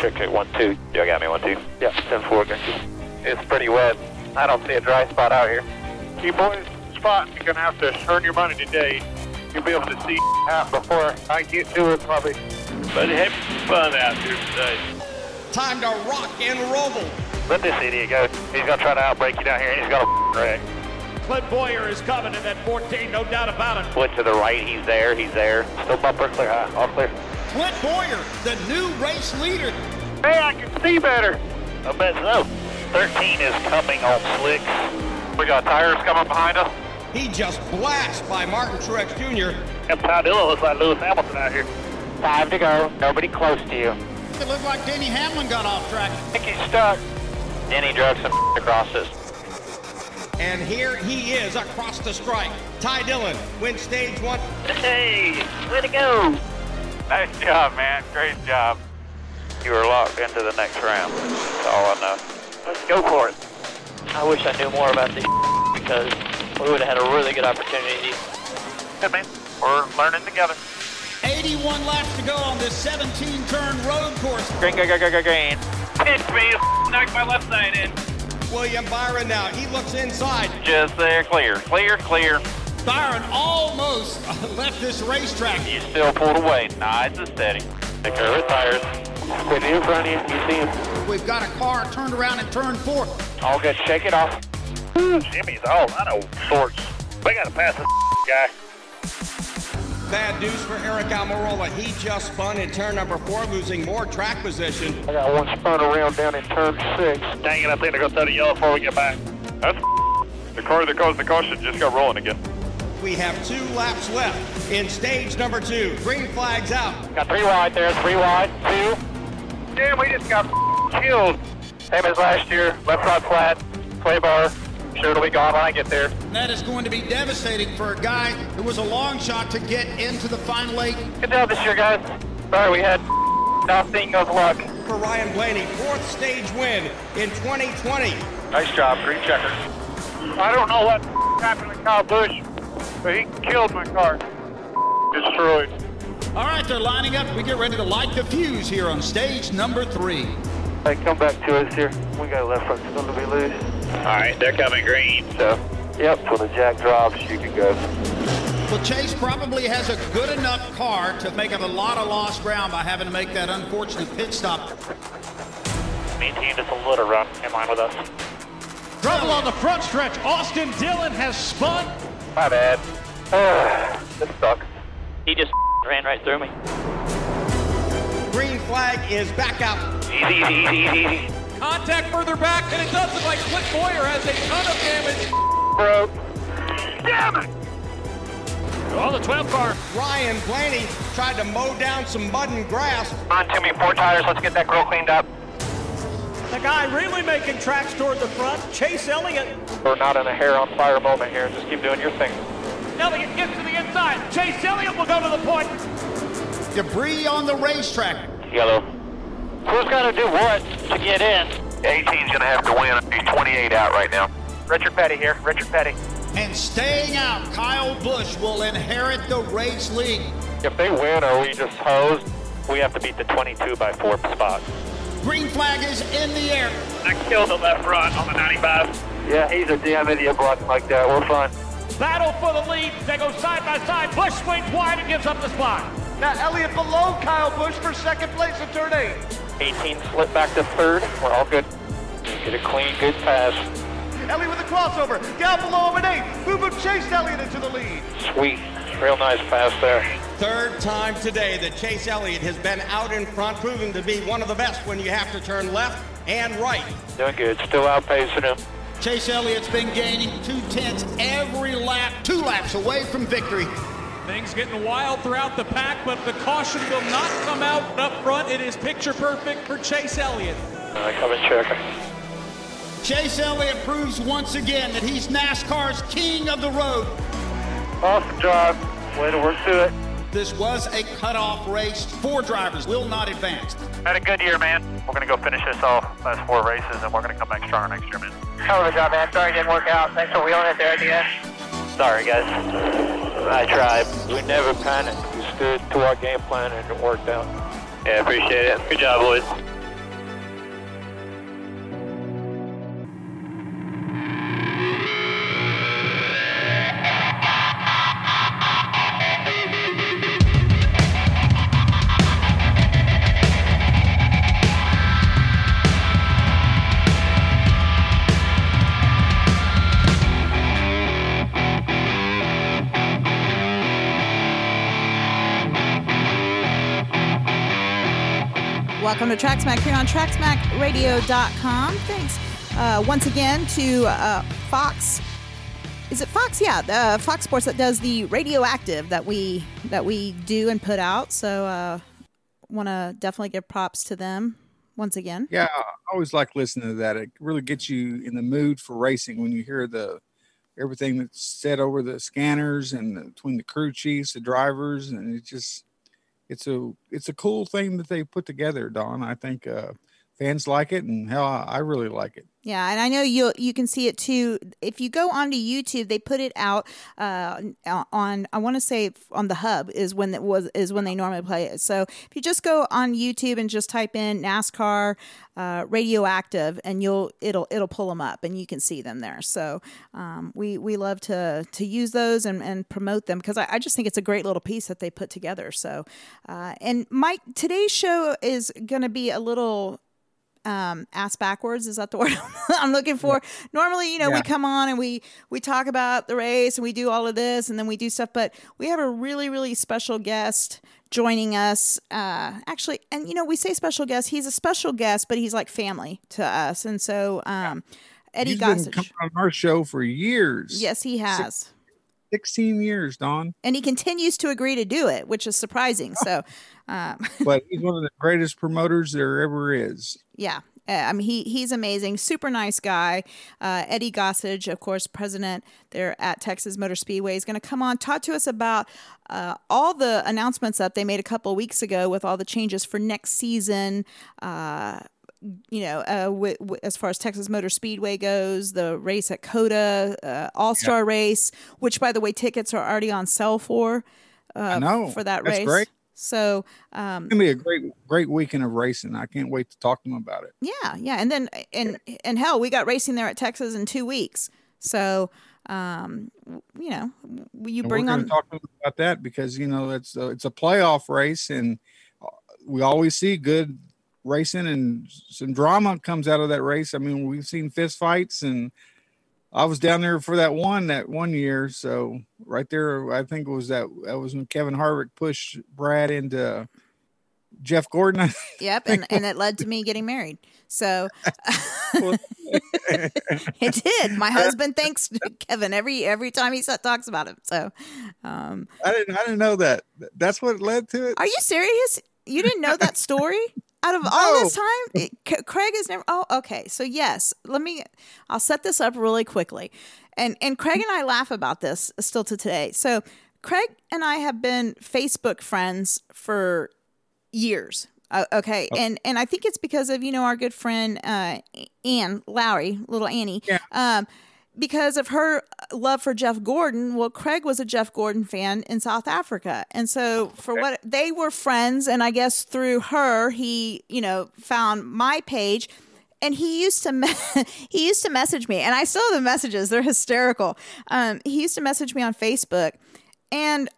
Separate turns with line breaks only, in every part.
check it, one, two.
You got me one, two.
Yeah, 10-4, thank you.
It's pretty wet. I don't see a dry spot out here.
You boys spot, you're gonna have to earn your money today. You'll be able to see half before I get to it, probably.
But having fun out here today.
Time to rock and roll.
Let this idiot go. He's gonna try to outbreak you down here, and he's gonna wreck.
Clint Bowyer is coming in that 14, no doubt about it.
Went to the right. He's there. He's there. Still bumper clear. High. All clear.
Clint Bowyer, the new race leader.
Hey, I can see better.
I bet so. 13 is coming on slicks. We got tires coming behind us.
He just blasted by Martin Truex Jr.
And Ty Dillon looks like Lewis Hamilton out here. Five to go. Nobody close to you.
It looked like Denny Hamlin got off track.
I think he's stuck. Denny drug some across this.
And here he is across the stripe. Ty Dillon wins stage one.
Hey, way to go.
Nice job, man. Great job.
You were locked into the next round. That's all I know. Let's go for it.
I wish I knew more about this because we would have had a really good opportunity.
Hey, man. We're learning together.
81 laps to go on this 17 turn road course.
Green, green, green, green, green.
Pitch me. Knocked my left side in.
William Byron now. He looks inside.
Just there, clear, clear, clear.
Byron almost left this racetrack.
You still pulled away, nice and steady. Take care of the tires. Steady in front of you, you see him.
We've got a car turned around in turn four.
All good, shake it off. Jimmie's all out of sorts. We gotta pass this guy.
Bad news for Aric Almirola. He just spun in turn number four, losing more track position.
I got one spun around down in turn six.
Dang it, I think they're gonna throw the yellow before we get back.
That's the car that caused the caution just got rolling again.
We have two laps left in stage number two. Green flags out.
Got three wide there, three wide, two.
Damn, we just got killed.
Same as last year, left side flat, play bar. Sure it'll be gone when I get there.
That is going to be devastating for a guy who was a long shot to get into the final eight.
Good job this year, guys. Sorry, we had nothing of luck.
For Ryan Blaney, fourth stage win in 2020.
Nice job, green checker.
I don't know what happened to Kyle Busch, but he killed my car. Destroyed.
All right, they're lining up. We get ready to light the fuse here on stage number three.
Hey, come back to us here. We got a left front still to be loose.
All right, they're coming green.
So, yep, when the jack drops, you can go.
Well, Chase probably has a good enough car to make up a lot of lost ground by having to make that unfortunate pit stop.
Maintain just a little run in line with us.
Trouble on the front stretch. Austin Dillon has spun.
My bad.
this sucks.
He just ran right through me.
Green flag is back out.
Easy, easy, easy, easy, easy.
Contact further back, and it does look like Clint Bowyer has a ton of damage.
Bro.
Damn it!
On the 12 car.
Ryan Blaney tried to mow down some mud and grass.
On to me, four tires. Let's get that grill cleaned up.
The guy really making tracks toward the front. Chase Elliott.
We're not in a hair on fire moment here. Just keep doing your thing.
Elliott gets to the inside. Chase Elliott will go to the point.
Debris on the racetrack.
Yellow. Who's got to do what to get in? 18's going to have to win. He's 28 out right now. Richard Petty here. Richard Petty.
And staying out, Kyle Busch will inherit the race lead.
If they win are we just hose, we have to beat the 22 by four spot.
Green flag is in the air.
I killed the left front on the 95.
Yeah, he's a damn idiot button like that. We're fine.
Battle for the lead. They go side by side. Busch swings wide and gives up the spot.
Now Elliott below Kyle Busch for second place in turn eight.
18 slip back to third. We're all good. Get a clean, good pass.
Elliott with a crossover. Down below him in eight. Boo Boo chased Elliott into the lead.
Sweet. Real nice pass there.
Third time today that Chase Elliott has been out in front, proving to be one of the best when you have to turn left and right.
Doing good. Still outpacing him.
Chase Elliott's been gaining two tenths every lap, two laps away from victory.
Things getting wild throughout the pack, but the caution will not come out up front. It is picture perfect for Chase Elliott.
I come and check.
Chase Elliott proves once again that he's NASCAR's king of the road.
Awesome job. Way to work through it.
This was a cutoff race. Four drivers will not advance.
Had a good year, man. We're going to go finish this off last four races, and we're going to come back stronger next year, man. Hell of a job, man. Sorry it didn't work out. Thanks for wheeling it there at the end. Sorry, guys. I tried.
We never panicked. We stood to our game plan and it worked out.
Yeah, appreciate it. Good job, boys.
Welcome to Tracksmack here on TracksmackRadio.com. Thanks uh, once again to uh, Fox. Is it Fox? Yeah, uh, Fox Sports that does the radioactive that we that we do and put out. So, uh, want to definitely give props to them once again.
Yeah, I always like listening to that. It really gets you in the mood for racing when you hear the everything that's said over the scanners and the, between the crew chiefs, the drivers, and it just it's a it's a cool thing that they put together, Don. I think uh, fans like it, and hell, I really like it.
Yeah, and I know you you can see it too. If you go onto YouTube, they put it out uh, on I want to say on the hub is when it was is when they normally play it. So if you just go on YouTube and just type in NASCAR uh, radioactive, and you'll it'll it'll pull them up, and you can see them there. So um, we we love to to use those and, and promote them because I, I just think it's a great little piece that they put together. So uh, and Mike, today's show is going to be a little um ass backwards is that the word i'm looking for? Yeah. normally you know yeah. we come on and we we talk about the race and we do all of this and then we do stuff but we have a really really special guest joining us uh actually and you know we say special guest he's a special guest but he's like family to us and so um eddie
he's
gossage.
on our show for years.
Yes he has. Six,
16 years don.
And he continues to agree to do it which is surprising so um
but he's one of the greatest promoters there ever is
yeah. Uh, I mean, he he's amazing, super nice guy. Uh, Eddie Gossage, of course, president there at Texas Motor Speedway, is going to come on talk to us about uh, all the announcements that they made a couple weeks ago with all the changes for next season. Uh, you know, uh, w- w- as far as Texas Motor Speedway goes, the race at COTA, uh, All Star yeah. Race, which by the way, tickets are already on sale for.
Uh,
for that
That's
race.
Great.
So um,
it's gonna be a great, great weekend of racing. I can't wait to talk to them about it.
Yeah, yeah, and then and and hell, we got racing there at Texas in two weeks. So um, you know, you
and
bring on
talk about that because you know it's a, it's a playoff race, and uh, we always see good racing and some drama comes out of that race. I mean, we've seen fist fights and I was down there for that one that one year. So right there, I think it was that that was when Kevin Harvick pushed Brad into Jeff Gordon.
Yep, and, and it led to me getting married. So it did. My husband thanks Kevin every every time he talks about him. So um,
I didn't I didn't know that. That's what led to it.
Are you serious? You didn't know that story? Out of all this time it, craig has never oh okay. So yes let me i'll set this up really quickly. And and craig and i laugh about this still to today. So craig and i have been facebook friends for years uh, okay? Oh. and and i think it's because of you know our good friend uh anne lowry little annie.
Yeah.
um because of her love for Jeff Gordon, well, Craig was a Jeff Gordon fan in South Africa. And so for what they were friends, and I guess through her, he, you know, found my page. And he used to me- he used to message me and i still have the messages they're hysterical. Um, he used to message me on facebook. And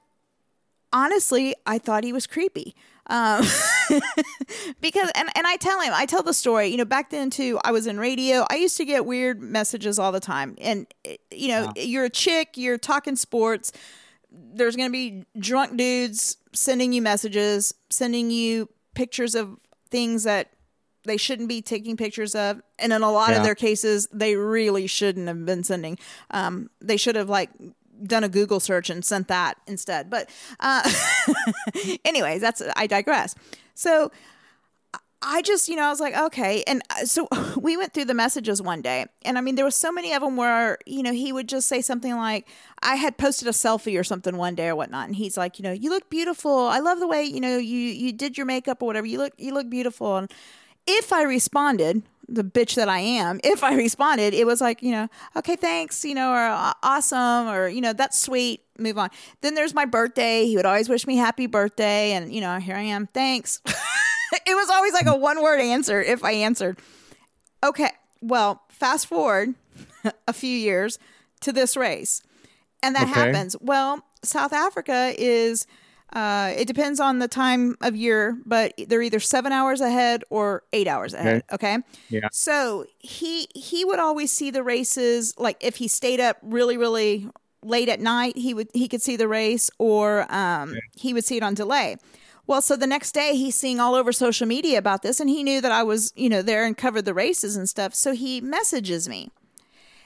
honestly i thought he was creepy um, because and, and I tell him I tell the story you know back then too I was in radio I used to get weird messages all the time and you know wow. you're a chick you're talking sports there's gonna be drunk dudes sending you messages sending you pictures of things that they shouldn't be taking pictures of and in a lot yeah. of their cases they really shouldn't have been sending um, they should have like done a Google search and sent that instead. But uh, anyways, that's I digress. So I just, you know, I was like, okay. And uh, so we went through the messages one day. And I mean, there was so many of them where, you know, he would just say something like, I had posted a selfie or something one day or whatnot. And he's like, you know, you look beautiful. I love the way, you know, you, you did your makeup or whatever. You look, you look beautiful. And if I responded, the bitch that I am, if I responded, it was like, you know, okay, thanks, you know, or uh, awesome, or, you know, that's sweet, move on. Then there's my birthday. He would always wish me happy birthday. And, you know, here I am, thanks. it was always like a mm. one word answer if I answered. Okay, well, fast forward a few years to this race. And that okay. happens. Well, South Africa is uh, it depends on the time of year, but they're either seven hours ahead or eight hours ahead. Okay. okay?
Yeah.
So he he would always see the races. Like if he stayed up really really late at night, he would he could see the race, or um, he would see it on delay. Well, so the next day he's seeing all over social media about this, and he knew that I was, you know, there and covered the races and stuff. So he messages me.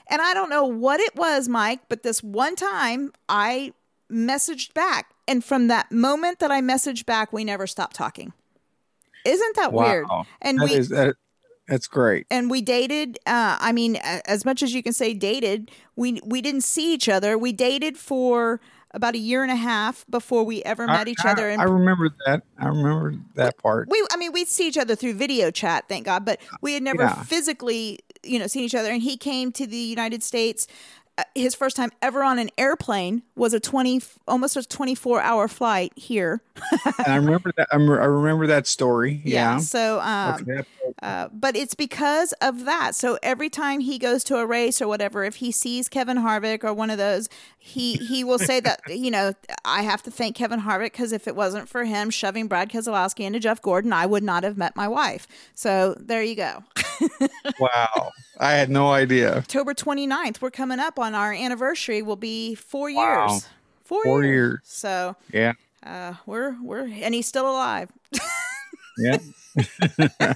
And I don't know what it was, Mike, but this one time I messaged back. And from that moment that I messaged back, we never stopped talking. Isn't that
Wow.
weird? And
That
we
is- that- that's great.
and we dated uh i mean as much as you can say dated we we didn't see each other we dated for about a year and a half before we ever met
I,
each other and
I remember that. I remember that part.
we i mean we'd see each other through video chat thank god but we had never
Yeah.
physically you know seen each other and he came to the united states his first time ever on an airplane was a 20 almost a 24 hour flight here
I remember that. I remember, I remember that story. Yeah.
so um
Okay.
Uh, but it's because of that. So every time he goes to a race or whatever, if he sees Kevin Harvick or one of those, he he will say that you know I have to thank Kevin Harvick because if it wasn't for him shoving Brad Keselowski into Jeff Gordon, I would not have met my wife. So there you go.
Wow. I had no idea.
October 29th, we're coming up on our anniversary. Will be four
Wow.
years. Four,
Four
years.
years.
So
Yeah.
uh, we're we're and he's still alive.
Yeah.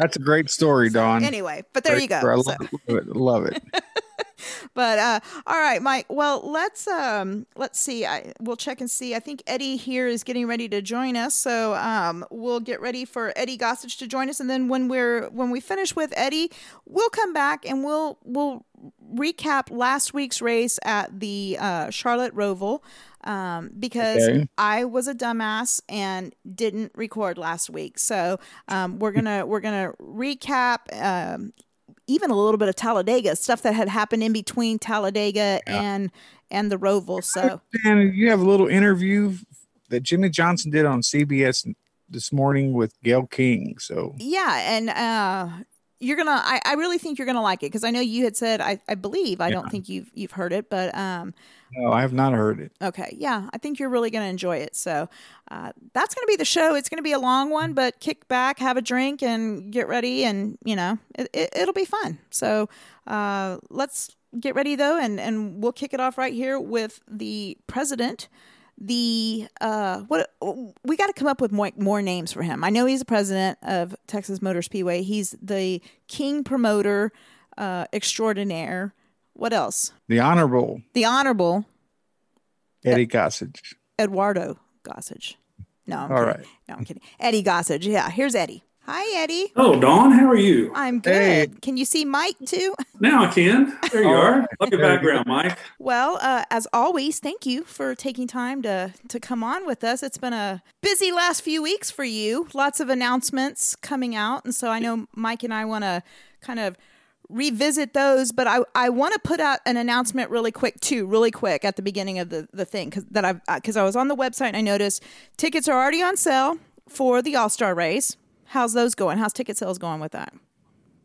That's a great story, Don.
Anyway, but there
Great
you go.
story. I
So-
love it. Love it.
but uh all right mike well let's um let's see i we'll check and see i think eddie here is getting ready to join us so um we'll get ready for eddie gossage to join us and then when we're when we finish with eddie we'll come back and we'll we'll recap last week's race at the uh charlotte roval um, because
Okay.
I was a dumbass and didn't record last week. So um, we're gonna we're gonna recap um, even a little bit of Talladega stuff that had happened in between Talladega and and the Roval. So
And you have a little interview that Jimmie Johnson did on CBS this morning with Gayle King. So
yeah, and uh, you're gonna I, I really think you're gonna like it because I know you had said I, I believe I don't think you've you've heard it, but um,
no, I have not heard it.
Okay, yeah, I think you're really going to enjoy it. So uh, that's going to be the show. It's going to be a long one, but kick back, have a drink, and get ready, and you know it, it, it'll be fun. So uh, let's get ready though, and and we'll kick it off right here with the president. The uh, what we got to come up with more more names for him. I know he's the president of Texas Motor Speedway. He's the king promoter uh, extraordinaire. What else?
The Honorable
The honorable
Eddie Gossage.
Eduardo Gossage. No, I'm
All
kidding.
right.
No, I'm kidding. Eddie Gossage. Yeah, here's Eddie. Hi, Eddie.
Oh, Dawn, how are you?
I'm good.
Hey.
Can you see Mike too?
Now I can. There you are.
right.
Love your background, Mike.
Well, uh, as always, thank you for taking time to to come on with us. It's been a busy last few weeks for you. Lots of announcements coming out, and so I know Mike and I want to kind of revisit those. But I I want to put out an announcement really quick too, really quick at the beginning of the the thing because that I because I was on the website and I noticed tickets are already on sale for the All Star race. How's those going? How's ticket sales going with that?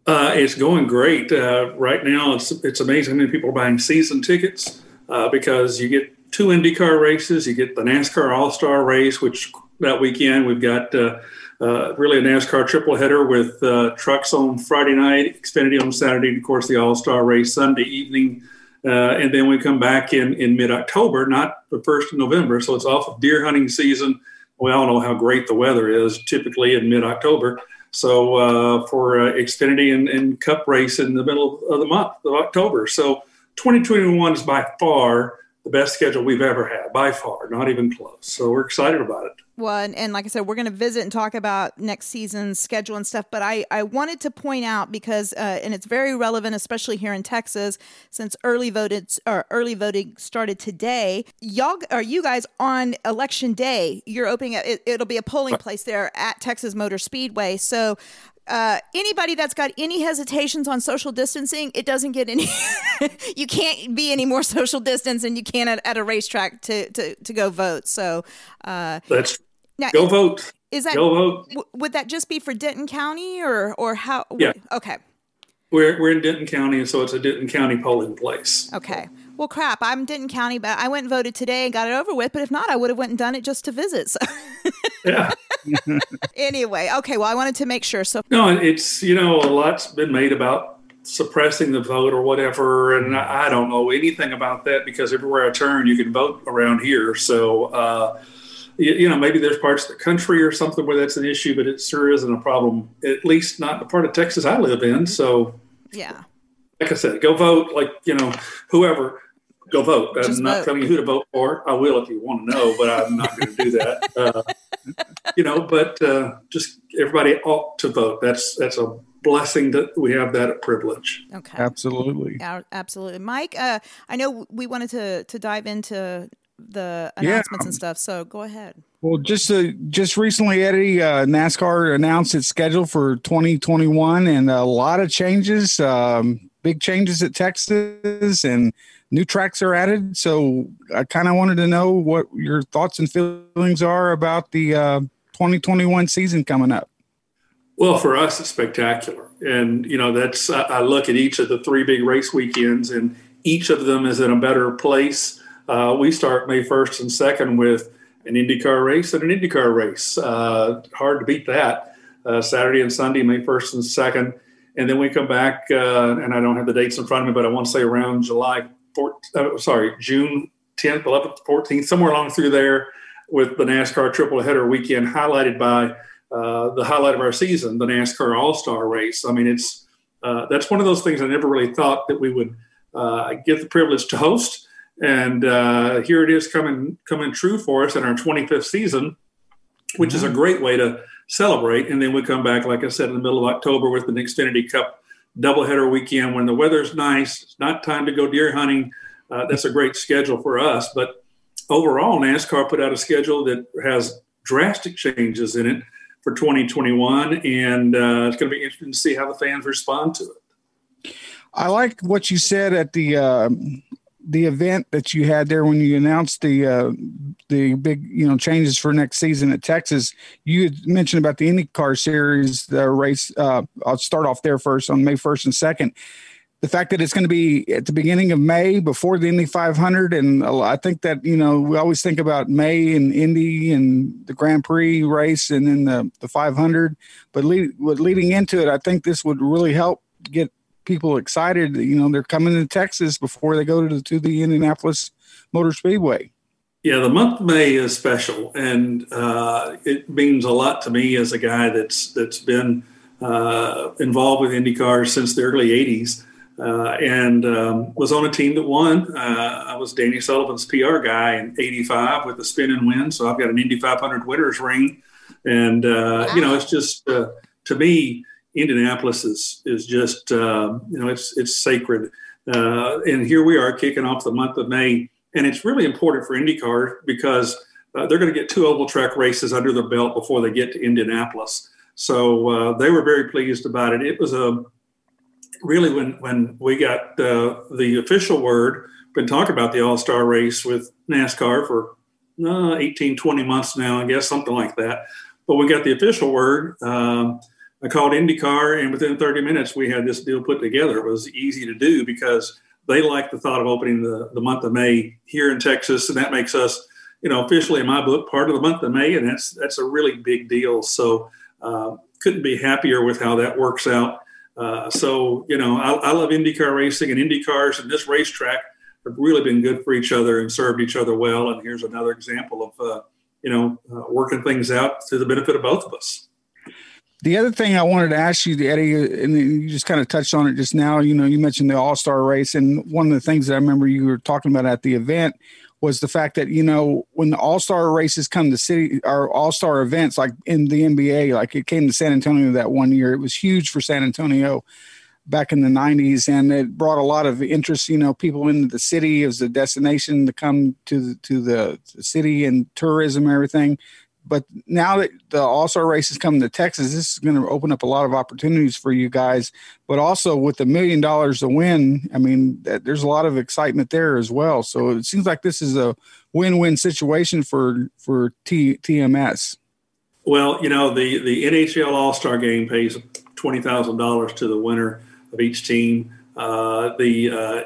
Uh, it's going great. Uh, right now, it's, it's amazing how many people are buying season tickets uh, because you get two IndyCar races. You get the NASCAR All Star race, which that weekend we've got uh, uh, really a NASCAR triple header with uh, trucks on Friday night, Xfinity on Saturday, and of course the All Star race Sunday evening. And then we come back in, in mid October, not the 1st of November. So it's off of deer hunting season. We all know how great the weather is typically in mid October. So uh, for uh, Xfinity and, and Cup race in the middle of the month of October. So 2021 is by far the best schedule we've ever had, by far, not even close. So we're excited about it.
Well, and, and like I said, we're going to visit and talk about next season's schedule and stuff. But I, I wanted to point out because, uh, and it's very relevant, especially here in Texas, since early voted or early voting started today. Y'all, are you guys on election day? You're opening. A, it, it'll be a polling place there at Texas Motor Speedway. So. Uh, anybody that's got any hesitations on social distancing, it doesn't get any. you can't be any more social distance, and you can at, at a racetrack to, to to go vote. So, uh,
Let's
now,
go vote.
is that
Go vote.
w- would that just be for Denton County or or how?
Yeah.
Okay.
We're, we're in Denton County, and so it's a Denton County polling place.
Okay. Well, crap. I'm Denton County, but I went and voted today and got it over with. But if not, I would have went and done it just to visit. So
Yeah.
anyway, okay. Well, I wanted to make sure. So
No, it's you know a lot's been made about suppressing the vote or whatever, and I, I don't know anything about that because everywhere I turn, you can vote around here. So uh, you, you, know, maybe there's parts of the country or something where that's an issue, but it sure isn't a problem, at least not the part of Texas I live in. So,
yeah.
Like I said, go vote. Like, you know, whoever, go vote.
Just
I'm not
vote.
telling you who to vote for. I will if you want to know, but I'm not going to do that. Uh, you know, but uh, just everybody ought to vote. That's that's a blessing that we have that privilege.
Okay.
Absolutely.
Absolutely. Mike, uh, I know we wanted to to dive into the announcements and stuff, so go ahead.
Well, just uh, just recently, Eddie, uh, NASCAR announced its schedule for 2021, and a lot of changes, um, big changes at Texas, and new tracks are added. So I kind of wanted to know what your thoughts and feelings are about the uh, 2021 season coming up.
Well, for us, it's spectacular, and you know that's I, I look at each of the three big race weekends, and each of them is in a better place. Uh, we start May 1st and 2nd with an IndyCar race and an IndyCar race. Uh, hard to beat that. Uh, Saturday and Sunday, May 1st and 2nd. And then we come back, uh, and I don't have the dates in front of me, but I want to say around July 4th, uh, sorry, June 10th, 11th, 14th, somewhere along through there with the NASCAR triple header weekend, highlighted by uh, the highlight of our season, the NASCAR All Star race. I mean, it's that's one of those things I never really thought that we would get the privilege to host and uh, here it is coming coming true for us in our 25th season, which is a great way to celebrate. And then we come back, like I said, in the middle of October with an Xfinity Cup doubleheader weekend when the weather's nice. It's not time to go deer hunting. Uh, that's a great schedule for us. But overall, NASCAR put out a schedule that has drastic changes in it for 2021, and uh, it's going to be interesting to see how the fans respond to it.
I like what you said at the uh, the event that you had there when you announced the uh, the big you know changes for next season at Texas. You had mentioned about the IndyCar Series the race. Uh, I'll start off there first on May first and second. The fact that it's going to be at the beginning of May before the Indy 500, and I think that you know we always think about May and Indy and the Grand Prix race, and then the the 500. But lead, leading into it, I think this would really help get people excited. You know, they're coming to Texas before they go to the, to the Indianapolis Motor Speedway.
Yeah, the month of May is special, and uh, it means a lot to me as a guy that's that's been uh, involved with IndyCar since the early '80s, uh, and um, was on a team that won. Uh, I was Danny Sullivan's PR guy in '85 with the spin and win, so I've got an Indy 500 winners ring, and wow. Uh, you know, it's just uh, to me Indianapolis is is just uh, you know it's it's sacred, uh, and here we are kicking off the month of May, and it's really important for IndyCar because uh, they're going to get two oval track races under their belt before they get to Indianapolis. So uh, they were very pleased about it. It was a really when when we got the official word, been talking about the All Star race with NASCAR for uh, 18, 20 months now, I guess something like that. But we got the official word. Um, I called IndyCar, and within 30 minutes, we had this deal put together. It was easy to do because they like the thought of opening the, the month of May here in Texas, and that makes us, you know, officially in my book, part of the month of May, and that's that's a really big deal. So, uh, couldn't be happier with how that works out. Uh, so, you know, I, I love IndyCar racing, and IndyCars and this racetrack have really been good for each other and served each other well. And here's another example of, uh, you know, uh, working things out to the benefit of both of us.
The other thing I wanted to ask you, Eddie, and you just kind of touched on it just now. You know, you mentioned the All Star race, and one of the things that I remember you were talking about at the event was the fact that you know when the All Star races come to city or All Star events, like in the NBA, like it came to San Antonio that one year, it was huge for San Antonio back in the 90s and it brought a lot of interest you know people into the city as a destination to come to the, to the city and tourism and everything but now that the All Star race is coming to Texas, this is going to open up a lot of opportunities for you guys. But also with the million dollars to win, I mean, there's a lot of excitement there as well. So it seems like this is a win-win situation for for T, TMS.
Well, you know, the the NHL All Star Game pays twenty thousand dollars to the winner of each team. Uh, the uh,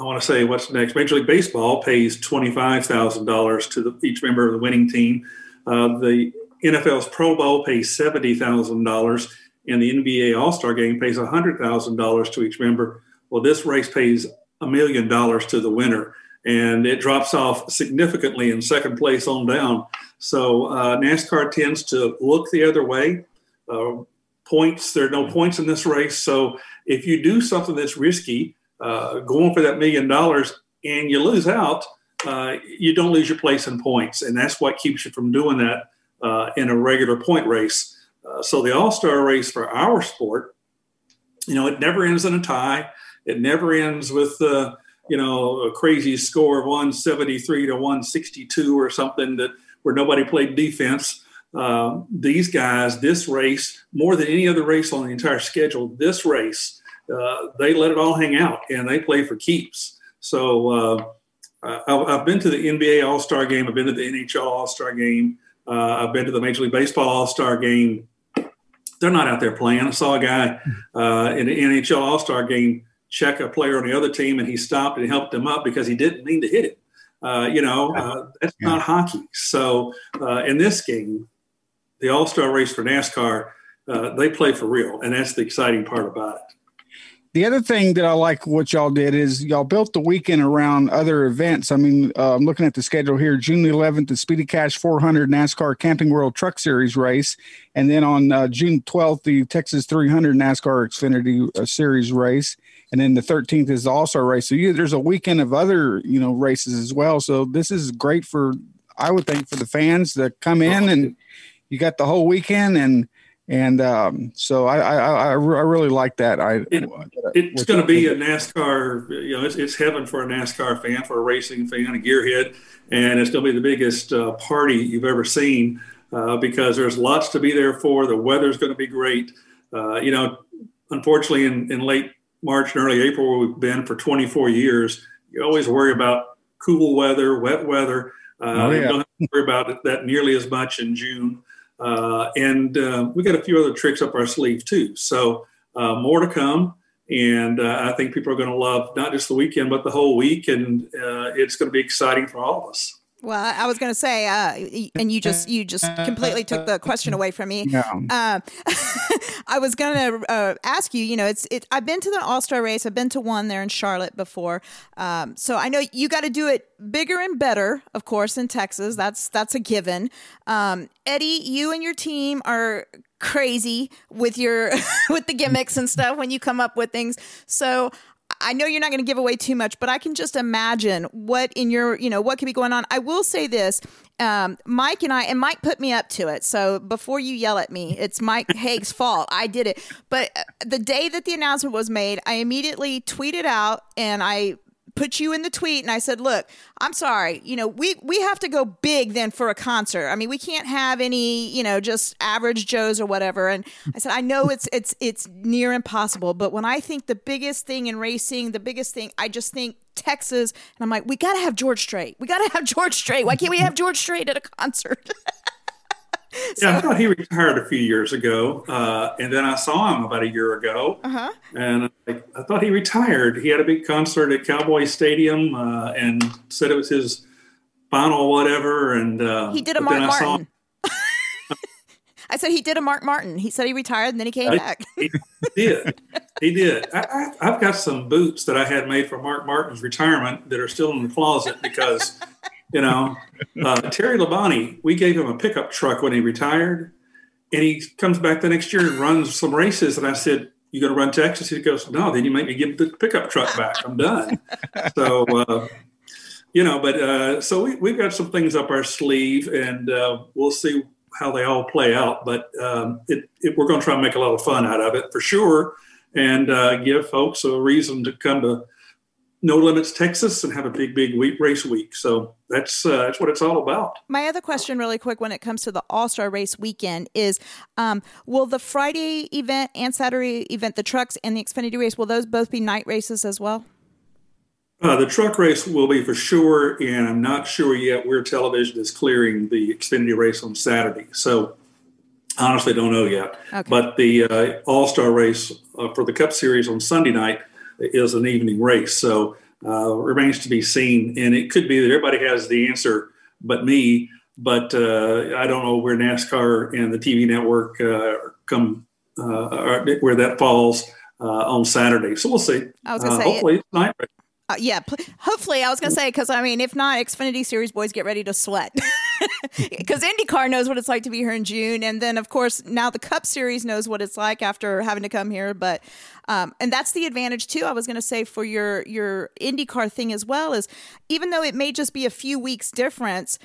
I want to say what's next. Major League Baseball pays twenty five thousand dollars to the, each member of the winning team. Uh, the NFL's Pro Bowl pays seventy thousand dollars, and the NBA All Star Game pays hundred thousand dollars to each member. Well, this race pays a million dollars to the winner, and it drops off significantly in second place on down. So uh, NASCAR tends to look the other way. Uh, points, there are no points in this race. So if you do something that's risky, uh, going for that million dollars, and you lose out, uh, you don't lose your place in points, and that's what keeps you from doing that uh, in a regular point race. Uh, so the All Star race for our sport, you know, it never ends in a tie. It never ends with uh, you know a crazy score of 173 to 162 or something that where nobody played defense. Uh, these guys, this race, more than any other race on the entire schedule, this race, uh, they let it all hang out and they play for keeps. So uh, I've been to the NBA All Star game. I've been to the NHL All Star game. Uh, I've been to the Major League Baseball All Star game. They're not out there playing. I saw a guy uh, in the NHL All Star game check a player on the other team, and he stopped and helped him up because he didn't mean to hit it. Uh, you know, uh, that's yeah. not hockey. So uh, in this game, the All Star race for NASCAR, uh, they play for real, and that's the exciting part about it.
The other thing that I like what y'all did is y'all built the weekend around other events. I mean, uh, I'm looking at the schedule here. June 11th, the Speedy Cash 400 NASCAR Camping World Truck Series race, and then on uh, June 12th, the Texas 300 NASCAR Xfinity Series race and then the 13th is the All Star race. So you, there's a weekend of other you know races as well. So this is great for I would think for the fans that come in and you got the whole weekend and and um, so I, I, I, I really like that. I
it, it's going to be a NASCAR. You know, it's, it's heaven for a NASCAR fan, for a racing fan, a gearhead, and it's going to be the biggest uh, party you've ever seen uh, because there's lots to be there for. The weather's going to be great. Uh, you know, unfortunately, in, in late March and early April, where we've been for 24 years, you always worry about cool weather, wet weather. Uh, oh, yeah. You don't have to worry about that nearly as much in June. Uh, and uh, we got a few other tricks up our sleeve too. So uh, more to come. And uh, I think people are going to love not just the weekend, but the whole week. And uh, it's going to be exciting for all of us.
Well, I was going to say, uh, and you just you just completely took the question away from me. Yeah. Uh, I was going to uh, ask you. You know, it's it. I've been to the All Star race. I've been to one there in Charlotte before. Um, so I know you got to do it bigger and better, of course, in Texas. That's that's a given. Um, Eddie, you and your team are crazy with your with the gimmicks and stuff when you come up with things. So I know you're not going to give away too much, but I can just imagine what in your, you know, what could be going on. I will say this. Um, Mike and I, and Mike put me up to it. So before you yell at me, it's Mike Haig's fault. I did it. But uh, the day that the announcement was made, I immediately tweeted out and I put you in the tweet and I said, "Look, I'm sorry. You know, we we have to go big then for a concert. I mean, we can't have any, you know, just average joes or whatever." And I said, "I know it's it's it's near impossible, but when I think the biggest thing in racing, the biggest thing, I just think Texas, and I'm like, we got to have George Strait. We got to have George Strait. Why can't we have George Strait at a concert?"
so, yeah, I thought he retired a few years ago, uh, and then I saw him about a year ago, uh-huh. and I, I, thought he retired. He had a big concert at Cowboy Stadium, uh, and said it was his final whatever. And uh,
he did a Mark Martin. I said he did a Mark Martin. He said he retired and then he came I, back.
he did. He did. I, have got some boots that I had made for Mark Martin's retirement that are still in the closet because you know, uh, Terry Labonte, we gave him a pickup truck when he retired, and he comes back the next year and runs some races. And I said, "You going to run Texas?" He goes, "No." Then you make me give the pickup truck back. I'm done. so, uh, you know, but uh, so we, we've got some things up our sleeve, and uh, we'll see how they all play out. But um, it, it, we're going to try and make a lot of fun out of it for sure, and uh, give folks a reason to come to no limits Texas and have a big, big week race week. So that's uh, that's what it's all about.
My other question, really quick, when it comes to the All Star Race weekend, is um, will the Friday event and Saturday event, the trucks and the Xfinity race, will those both be night races as well?
Uh, the truck race will be for sure, and I'm not sure yet where television is clearing the Xfinity race on Saturday. So honestly, don't know yet. Okay. But the uh, All Star race uh, for the Cup Series on Sunday night is an evening race. So uh, remains to be seen. And it could be that everybody has the answer but me. But uh, I don't know where NASCAR and the TV network uh, come, uh, where that falls uh, on Saturday. So we'll see.
I was going to
say, hopefully it, tonight.
Uh, yeah, pl- hopefully I was going to say because I mean, if not, Xfinity Series boys get ready to sweat. because IndyCar knows what it's like to be here in June, and then of course now the Cup Series knows what it's like after having to come here. But um, and that's the advantage too. I was going to say for your your IndyCar thing as well is even though it may just be a few weeks difference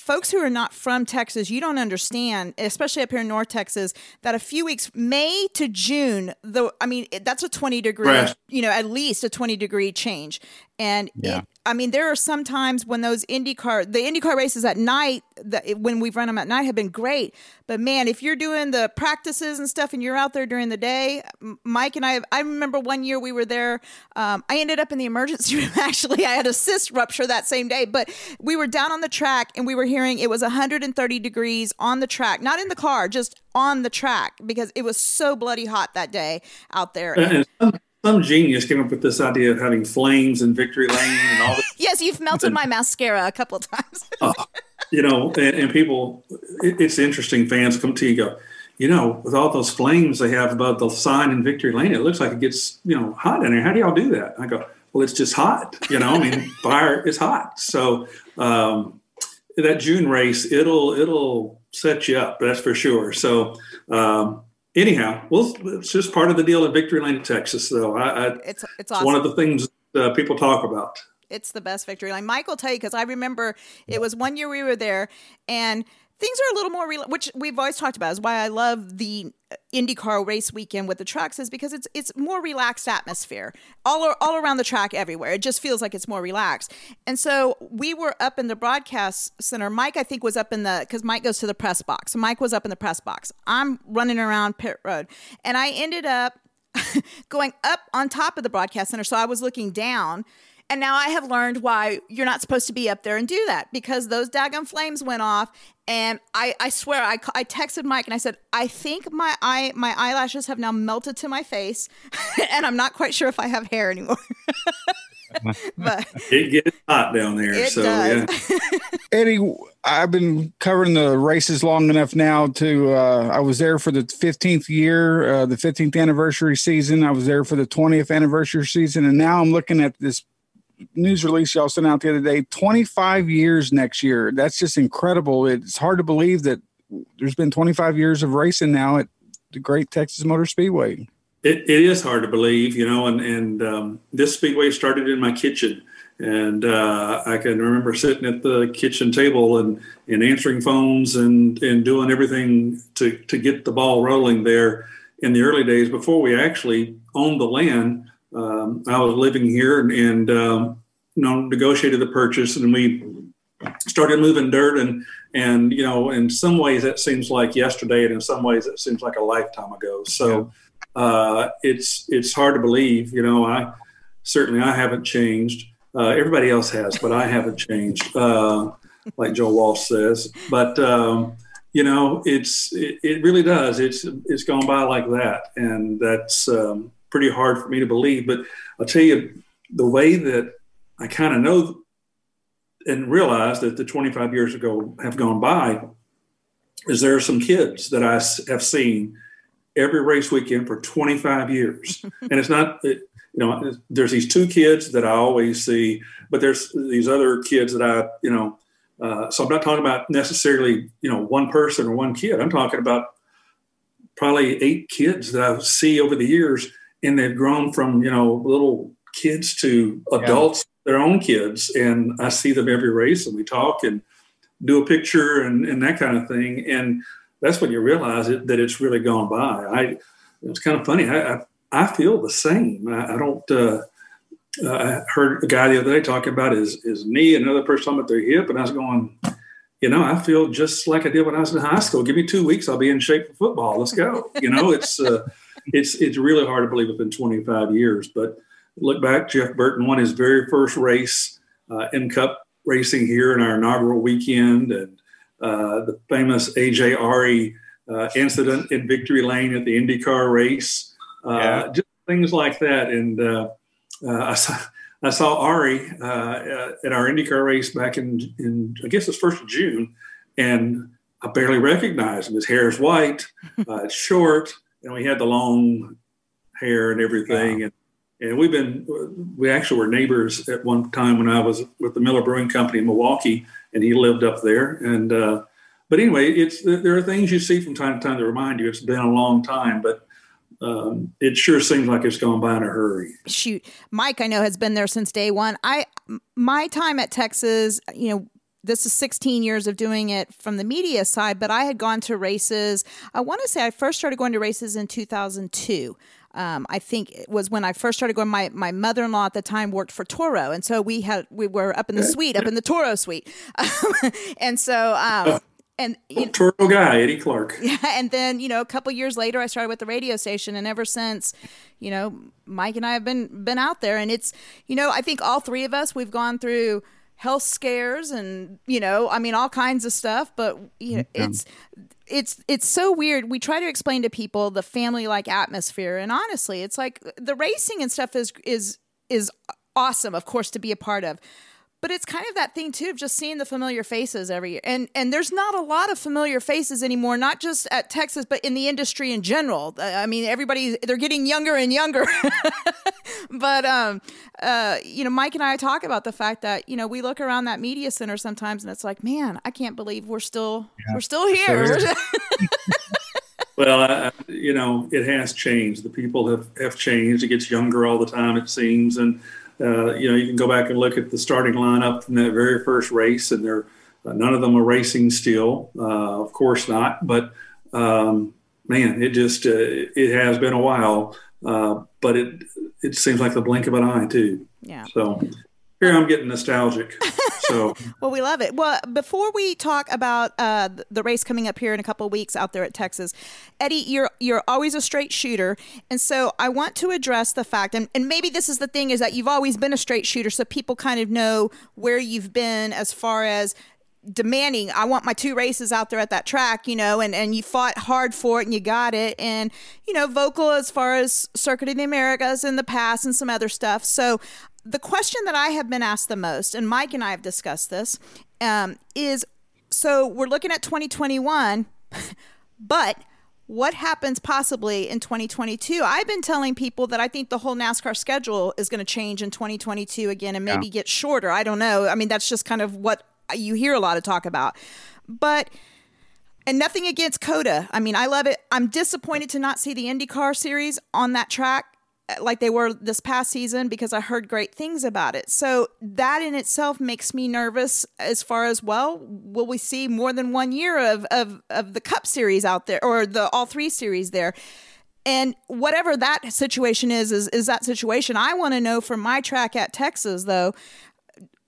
folks who are not from Texas, you don't understand, especially up here in North Texas, that a few weeks, May to June, the I mean, that's a 20 degree, right. you know, at least a 20 degree change. And yeah. it, I mean, there are some times when those IndyCar, the IndyCar races at night, that when we've run them at night, have been great. But man, if you're doing the practices and stuff, and you're out there during the day, Mike and I, I remember one year we were there. Um, I ended up in the emergency room. Actually, I had a cyst rupture that same day. But we were down on the track, and we were hearing it was 130 degrees on the track, not in the car, just on the track because it was so bloody hot that day out there
some genius came up with this idea of having flames in victory lane and all this.
yes, you've melted and, my mascara a couple of times. uh,
you know, and, and people, it, it's interesting. Fans come to you go, you know, with all those flames they have above the sign in victory lane, it looks like it gets you know hot in there. How do y'all do that? I go, well, it's just hot. You know, I mean, fire is hot. So um, that June race, it'll it'll set you up. That's for sure. So. Um, anyhow, well, it's just part of the deal in Victory Lane, Texas. Though I, I it's it's, awesome. one of the things uh, people talk about.
It's the best victory lane. Mike will tell you because I remember it was one year we were there and things are a little more real, which we've always talked about is why I love the IndyCar race weekend with the trucks is because it's it's more relaxed atmosphere all all around the track everywhere. It just feels like it's more relaxed. And so we were up in the broadcast center. Mike I think was up in the because Mike goes to the press box. Mike was up in the press box. I'm running around pit road, and I ended up going up on top of the broadcast center. So I was looking down and now I have learned why you're not supposed to be up there and do that because those daggum flames went off. And I, I swear, I, I texted Mike and I said, I think my eye, my eyelashes have now melted to my face, and I'm not quite sure if I have hair anymore.
but it gets hot down there. so does. yeah.
Eddie, I've been covering the races long enough now to uh, I was there for the 15th year, uh, the 15th anniversary season. I was there for the 20th anniversary season, and now I'm looking at this news release y'all sent out the other day 25 years next year. That's just incredible. It's hard to believe that there's been 25 years of racing now at the great texas motor speedway.
It, it is hard to believe you know and, and um, this speedway started in my kitchen. And uh, I can remember sitting at the kitchen table and, and answering phones and, and doing everything to, to get the ball rolling there in the early days before we actually owned the land um, I was living here and, and um, you know negotiated the purchase, and we started moving dirt and and you know in some ways that seems like yesterday, and in some ways it seems like a lifetime ago. So uh, it's it's hard to believe. You know, I certainly I haven't changed. Uh, everybody else has, but I haven't changed, uh, like Joe Walsh says. But um, you know, it's it, it, really does. It's it's gone by like that, and that's um, pretty hard for me to believe. But I'll tell you, the way that I kind of know and realize that the 25 years ago have gone by is there are some kids that I have seen every race weekend for 25 years. and it's not, it, you know, there's these two kids that I always see, but there's these other kids that I, you know, uh, so I'm not talking about necessarily, you know, one person or one kid. I'm talking about probably eight kids that I see over the years and they've grown from you know little kids to adults yeah. their own kids and i see them every race and we talk and do a picture and, and that kind of thing and that's when you realize it, that it's really gone by i it's kind of funny i i, I feel the same i, I don't uh, uh, I heard a guy the other day talking about his, his knee, another person talking about their hip, and I was going, you know, I feel just like I did when I was in high school. Give me two weeks, I'll be in shape for football. Let's go. You know, it's uh, it's it's really hard to believe within 25 years. But look back, Jeff Burton won his very first race uh, in Cup racing here in our inaugural weekend, and uh, the famous AJ Arie uh, incident in Victory Lane at the IndyCar race, uh, yeah. just things like that. And uh, uh, I saw. I saw Arie at our IndyCar race back in, in I guess it's first of June, and I barely recognized him. His hair is white, it's short, and we had the long hair and everything. And, and we've been, we actually were neighbors at one time when I was with the Miller Brewing Company in Milwaukee, and he lived up there. And uh, but anyway, it's there are things you see from time to time that remind you it's been a long time, but um, it sure seems like it's gone by in a hurry.
Shoot, Mike, I know has been there since day one. I my time at Texas, you know, this is 16 years of doing it from the media side, but I had gone to races. I want to say I first started going to races in 2002. Um, I think it was when I first started going. My my mother in law at the time worked for Toro, and so we had we were up in the suite, up in the Toro suite, and so um, and
you know, Toro guy Eddie Clark.
Yeah, and then you know a couple years later, I started with the radio station, and ever since, you know, Mike and I have been been out there, and it's you know I think all three of us we've gone through health scares and you know i mean all kinds of stuff but you know yeah. it's it's it's so weird we try to explain to people the family like atmosphere and honestly it's like the racing and stuff is is is awesome of course to be a part of but it's kind of that thing too of just seeing the familiar faces every year. And and there's not a lot of familiar faces anymore not just at texas but in the industry in general. I mean everybody they're getting younger and younger. But um uh you know mike and i talk about the fact that you know we look around that media center sometimes and it's like man i can't believe we're still yeah, we're still here.
well uh, you know it has changed. The people have have changed. It gets younger all the time it seems. And uh, you know, you can go back and look at the starting lineup from that very first race, and they're uh, none of them are racing still. Uh, of course not, but um, man, it just uh, it has been a while, uh, but it it seems like the blink of an eye too.
Yeah.
So here I'm getting nostalgic. So
well, we love it. Well, before we talk about uh, the race coming up here in a couple of weeks out there at Texas, Eddie, you're you're always a straight shooter, and so I want to address the fact, and, and maybe this is the thing, is that you've always been a straight shooter, so people kind of know where you've been as far as demanding i want my two races out there at that track you know and and you fought hard for it and you got it and you know vocal as far as Circuit of the Americas in the past and some other stuff so the question that I have been asked the most, and Mike and I have discussed this, um, is so we're looking at 2021, but what happens possibly in 2022? I've been telling people that I think the whole NASCAR schedule is going to change in 2022 again and maybe yeah. get shorter. I don't know. I mean, that's just kind of what you hear a lot of talk about. But and nothing against COTA. I mean, I love it. I'm disappointed to not see the IndyCar series on that track like they were this past season because I heard great things about it. So that in itself makes me nervous as far as well, will we see more than one year of of, of the Cup series out there or the all three series there? And whatever that situation is, is is that situation. I want to know from my track at Texas though,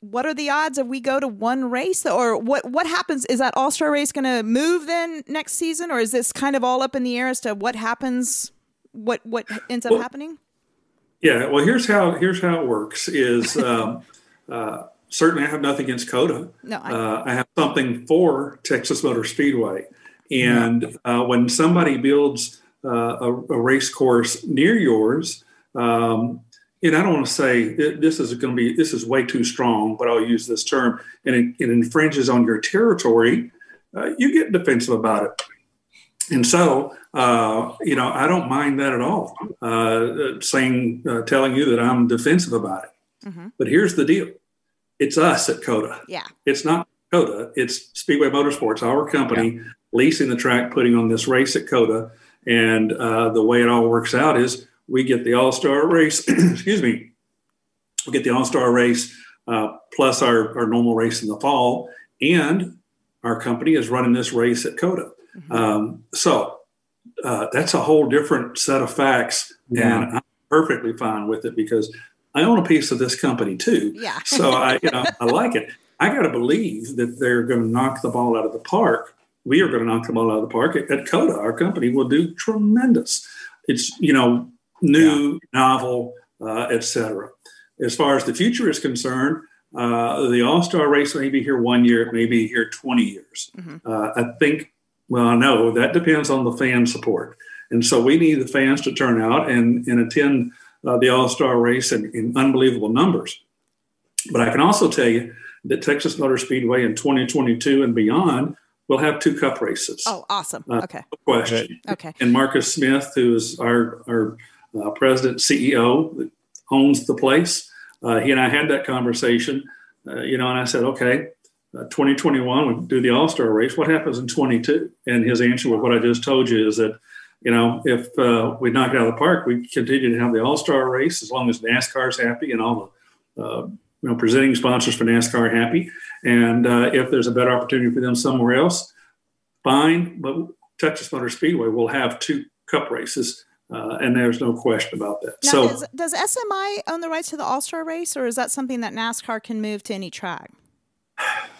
what are the odds if we go to one race or what what happens is that all-star race going to move then next season or is this kind of all up in the air as to what happens what what ends up well, happening
yeah, well, here's how here's how it works. Is um, uh, certainly I have nothing against COTA.
No, I,
uh, I have something for Texas Motor Speedway, and uh, when somebody builds uh, a, a, race course near yours, um, and I don't want to say this is going to be this is way too strong, but I'll use this term, and it, it infringes on your territory. Uh, you get defensive about it, and so uh, you know, I don't mind that at all. Uh, saying, uh, telling you that I'm defensive about it. Mm-hmm. But here's the deal: it's us at COTA.
Yeah.
It's not COTA. It's Speedway Motorsports, our company, yeah. leasing the track, putting on this race at COTA, and uh, the way it all works out is we get the All Star race. excuse me. We get the All Star race uh, plus our, our normal race in the fall, and our company is running this race at COTA. Mm-hmm. Um, so uh, that's a whole different set of facts, yeah. and I'm perfectly fine with it because I own a piece of this company too.
Yeah.
so I, you know, I like it. I got to believe that they're going to knock the ball out of the park. We are going to knock the ball out of the park at, at COTA. Our company will do tremendous. It's you know new, yeah. novel, uh, etc. As far as the future is concerned, uh, the All Star race may be here one year, it may be here 20 years. Mm-hmm. Uh, I think well, no, that depends on the fan support. And so we need the fans to turn out and, and attend uh, the All Star race in, in, unbelievable numbers. But I can also tell you that Texas Motor Speedway in 2022 and beyond will have two cup races.
Oh, awesome. Uh, okay.
No question.
Okay.
And Marcus Smith, who is our, our uh, president, CEO, that owns the place, uh, he and I had that conversation, uh, you know, and I said, okay, uh, 2021 we do the All Star race. What happens in 22? And his answer with what I just told you is that you know if uh, we knock it out of the park, we continue to have the All Star race as long as NASCAR is happy and all the uh, you know presenting sponsors for NASCAR are happy. And uh, if there's a better opportunity for them somewhere else, fine. But Texas Motor Speedway will have two Cup races. Uh, and there's no question about that.
Now,
so,
does, does SMI own the rights to the All Star race, or is that something that NASCAR can move to any track?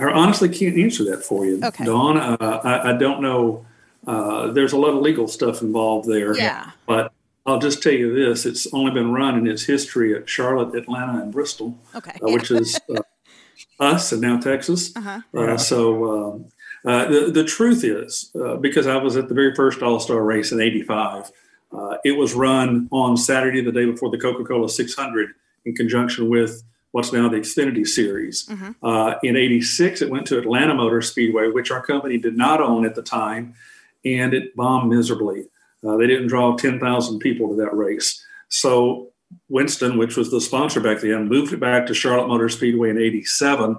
I honestly can't answer that for you,
Okay.
Dawn. Uh, I, I don't know. Uh, there's a lot of legal stuff involved there.
Yeah.
But I'll just tell you this: it's only been run in its history at Charlotte, Atlanta, and Bristol,
Okay.
uh, which is uh, us and now Texas.
Uh-huh.
Uh, so um, uh, the the truth is, uh, because I was at the very first All Star race in '85, uh, it was run on Saturday, the day before the Coca Cola 600, in conjunction with what's now the Xfinity Series.
Mhm.
Uh, in '86, it went to Atlanta Motor Speedway, which our company did not own at the time, and it bombed miserably. Uh, they didn't draw 10,000 people to that race. So Winston, which was the sponsor back then, moved it back to Charlotte Motor Speedway in '87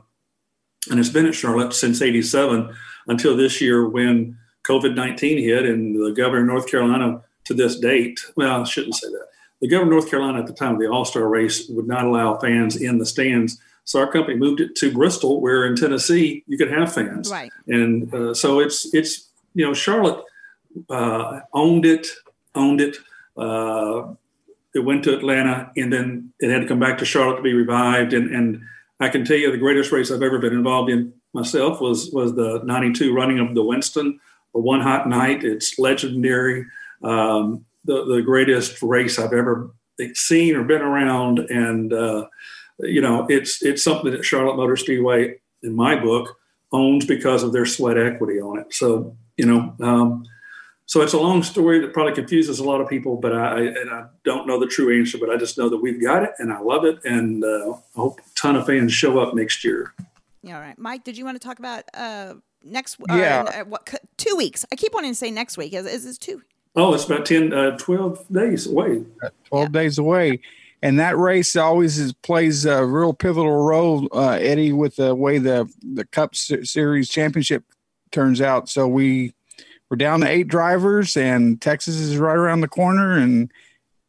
and it's been at Charlotte since 87 until this year when COVID 19 hit and the governor of North Carolina to this date, well, I shouldn't say that. The governor of North Carolina at the time of the All Star race would not allow fans in the stands. So our company moved it to Bristol, where in Tennessee you could have fans.
Right.
And uh, so it's, it's, you know, Charlotte uh, owned it, owned it. Uh, it went to Atlanta and then it had to come back to Charlotte to be revived. And, and I can tell you the greatest race I've ever been involved in myself was was the 92 running of the Winston, the one hot night. It's legendary. Um, the, the greatest race I've ever seen or been around. And, uh, you know, it's, it's something that Charlotte Motor Speedway, in my book, owns because of their sweat equity on it. So, you know, um, so it's a long story that probably confuses a lot of people, but I, I and I don't know the true answer, but I just know that we've got it and I love it, and uh, I hope a ton of fans show up next year.
Yeah, all right. Mike, did you want to talk about uh, next?
Yeah.
Uh, what two weeks? I keep wanting to say next week. Is is this two?
Oh, it's about 10, uh, 12 days away.
12 days away. And that race always is, plays a real pivotal role, uh, Eddie, with the way the, the Cup Series championship turns out. So we, we're down to eight drivers, and Texas is right around the corner. And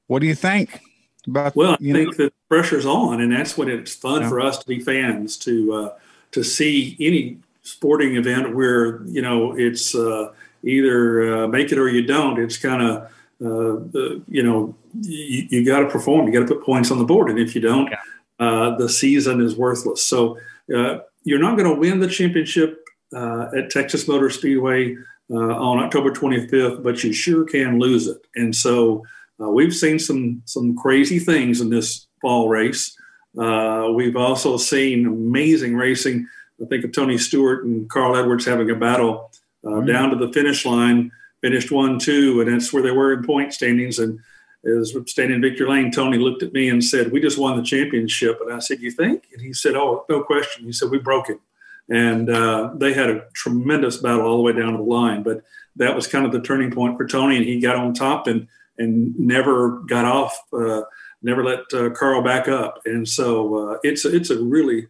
what do you think about?
Well, I think the pressure's on, and that's when it's fun
Yeah.
for us to be fans to uh, to see any sporting event where you know it's uh, either uh, make it or you don't. It's kind of uh, you know you, you got to perform. You got to put points on the board, and if you don't, uh, the season is worthless. So uh, you're not going to win the championship uh, at Texas Motor Speedway uh, on October 25th, but you sure can lose it. And so uh, we've seen some some crazy things in this fall race. Uh, we've also seen amazing racing. I think of Tony Stewart and Carl Edwards having a battle uh, down to the finish line, finished one two, and that's where they were in point standings. And as standing in Victory Lane, Tony looked at me and said, "We just won the championship." And I said, "You think?" And he said, "Oh, no question." He said, "We broke him." And uh, they had a tremendous battle all the way down to the line. But that was kind of the turning point for Tony, and he got on top and and never got off, uh, never let uh, Carl back up. And so uh, it's it's a really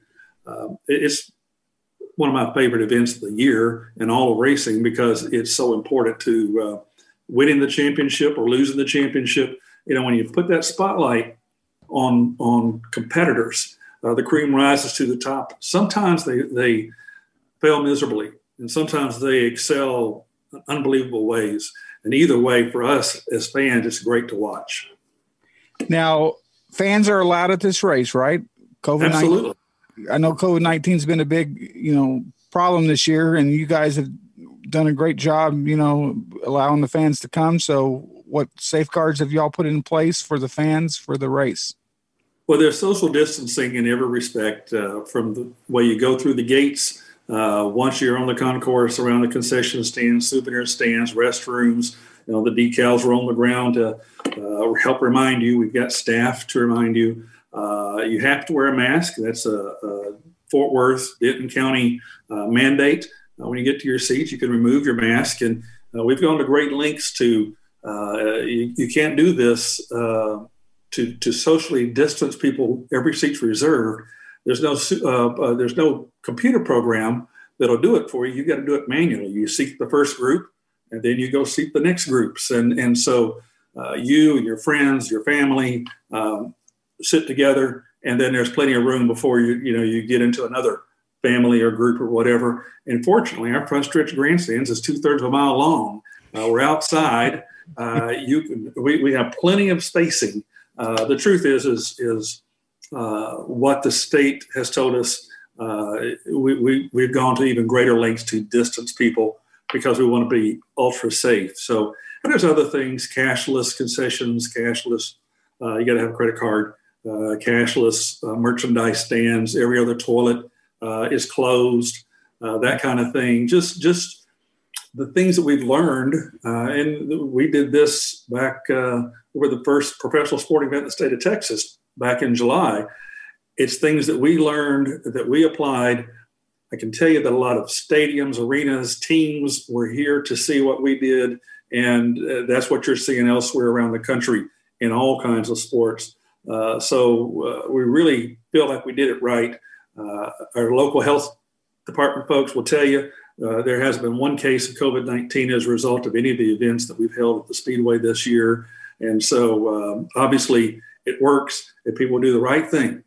um, it's one of my favorite events of the year in all of racing because it's so important to uh, winning the championship or losing the championship. You know, when you put that spotlight on on competitors, uh, the cream rises to the top. Sometimes they they fail miserably, and sometimes they excel in unbelievable ways. And either way, for us as fans, it's great to watch.
Now, fans are allowed at this race, right? COVID
Absolutely.
I know COVID 19 has been a big, you know, problem this year, and you guys have done a great job, you know, allowing the fans to come. So, what safeguards have y'all put in place for the fans for the race?
Well, there's social distancing in every respect uh, from the way you go through the gates. Uh, once you're on the concourse, around the concession stands, souvenir stands, restrooms, you know, the decals are on the ground to uh, help remind you. We've got staff to remind you. Uh, you have to wear a mask. That's a, a Fort Worth, Denton County uh, mandate. Uh, when you get to your seats, you can remove your mask. And uh, we've gone to great lengths to, uh, you, you can't do this to, to socially distance people. Every seat's reserved. there's no there's no computer program that'll do it for you. You've got to do it manually. You seek the first group, and then you go seek the next groups, and and so you and your friends, your family um, sit together, and then there's plenty of room before you you know you get into another family or group or whatever. And fortunately, our front stretch grandstands is two thirds of a mile long. Uh, we're outside. Uh, you can, we, we have plenty of spacing. Uh, the truth is is is uh, what the state has told us. Uh, we, we we've gone to even greater lengths to distance people because we want to be ultra safe. So, there's other things: cashless concessions, cashless. Uh, you got to have a credit card. Cashless merchandise stands. Every other toilet is closed. that kind of thing. Just just the things that we've learned, uh, and we did this back uh, over the first professional sporting event in the state of Texas back in July. It's things that we learned that we applied. I can tell you that a lot of stadiums, arenas, teams were here to see what we did, and uh, that's what you're seeing elsewhere around the country in all kinds of sports. Uh, so uh, we really feel like we did it right. Uh, our local health department folks will tell you uh, there has been one case of COVID 19 as a result of any of the events that we've held at the Speedway this year. And so um, obviously it works if people do the right thing.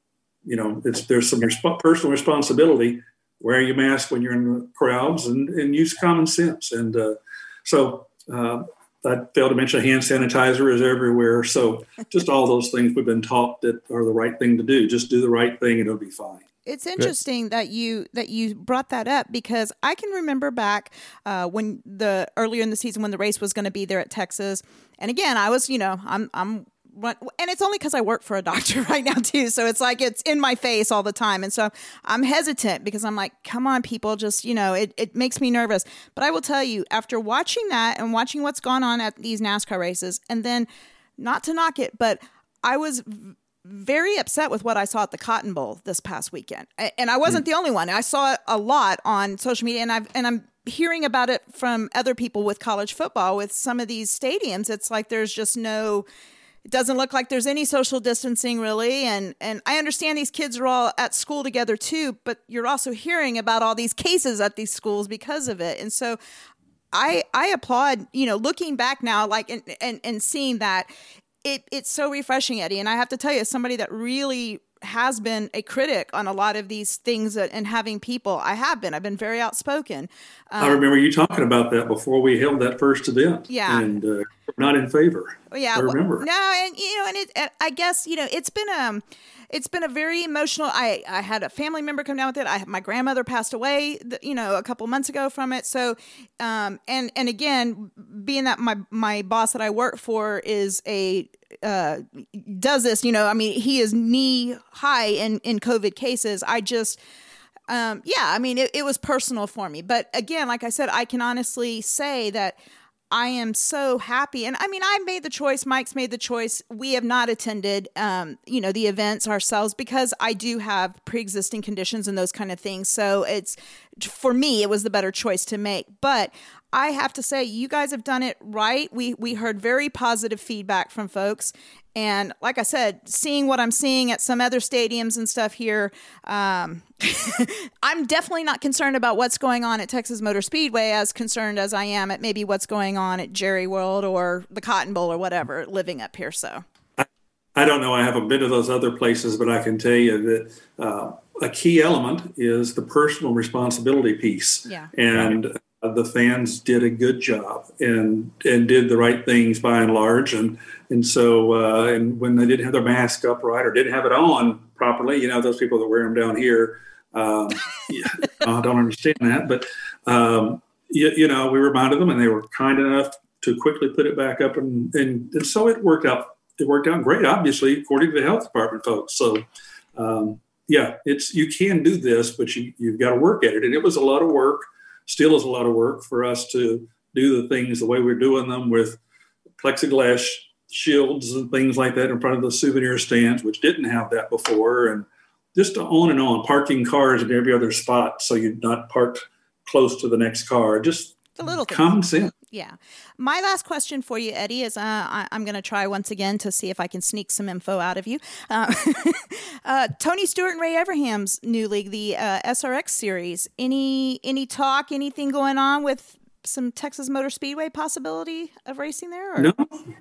You know, there's some resp- personal responsibility. Wear your mask when you're in crowds and, and use common sense. And uh, so uh, I failed to mention hand sanitizer is everywhere. So just all those things we've been taught that are the right thing to do. Just do the right thing and it'll be fine
it's interesting Good. that you that you brought that up because I can remember back uh, when the earlier in the season when the race was going to be there at Texas, and again I was you know I'm I'm and it's only because I work for a doctor right now too, so it's like it's in my face all the time, and so I'm hesitant because I'm like, come on, people, just you know, it it makes me nervous. But I will tell you, after watching that and watching what's gone on at these NASCAR races, and then not to knock it, but I was very upset with what I saw at the Cotton Bowl this past weekend. And I wasn't mm. the only one. I saw it a lot on social media and I've and I'm hearing about it from other people with college football with some of these stadiums. It's like there's just no it doesn't look like there's any social distancing really and and I understand these kids are all at school together too, but you're also hearing about all these cases at these schools because of it. And so I I applaud, you know, looking back now like and and, and seeing that it it's so refreshing, Eddie. And I have to tell you, as somebody that really has been a critic on a lot of these things and having people, I have been. I've been very outspoken.
Um, I remember you talking about that before we held that first event.
Yeah,
and uh, not in favor.
Yeah,
I remember.
Well, no, and you know, and it, I guess you know, it's been um it's been a very emotional. I I had a family member come down with it. I my grandmother passed away, you know, a couple months ago from it. So, um, and and again, being that my my boss that I work for is a uh does this, you know, I mean, he is knee high in in COVID cases. I just um yeah i mean it, it was personal for me but again like i said i can honestly say that I am so happy. And I mean, I made the choice. Mike's made the choice. We have not attended, um, you know, the events ourselves because I do have pre-existing conditions and those kind of things. So it's for me, it was the better choice to make. But I have to say, you guys have done it right. We we heard very positive feedback from folks, and like I said, seeing what I'm seeing at some other stadiums and stuff here, um, I'm definitely not concerned about what's going on at Texas Motor Speedway as concerned as I am at maybe what's going on at Jerry World or the Cotton Bowl or whatever living up here. So.
I don't know. I haven't been to those other places, but I can tell you that uh, a key element is the personal responsibility piece.
Yeah.
And the fans did a good job and and did the right things by and large. And and so uh, and when they didn't have their mask up right or didn't have it on properly you know those people that wear them down here um, yeah, I don't understand that but um, you, you, know we reminded them and they were kind enough to quickly put it back up and, and, and so it worked out it worked out great obviously according to the health department folks. So um, yeah it's you can do this but you, you've got to work at it. And it was a lot of work still is a lot of work for us to do the things the way we're doing them with plexiglass shields and things like that in front of the souvenir stands, which didn't have that before, and just on and on, parking cars in every other spot so you're not parked close to the next car. Just
the little
common sense.
Yeah. My last question for you, Eddie, is uh, I, am going to try once again to see if I can sneak some info out of you. Uh, uh, Tony Stewart and Ray Evernham's new league, the uh, SRX series. Any any talk, anything going on with some Texas Motor Speedway possibility of racing there? Or?
No,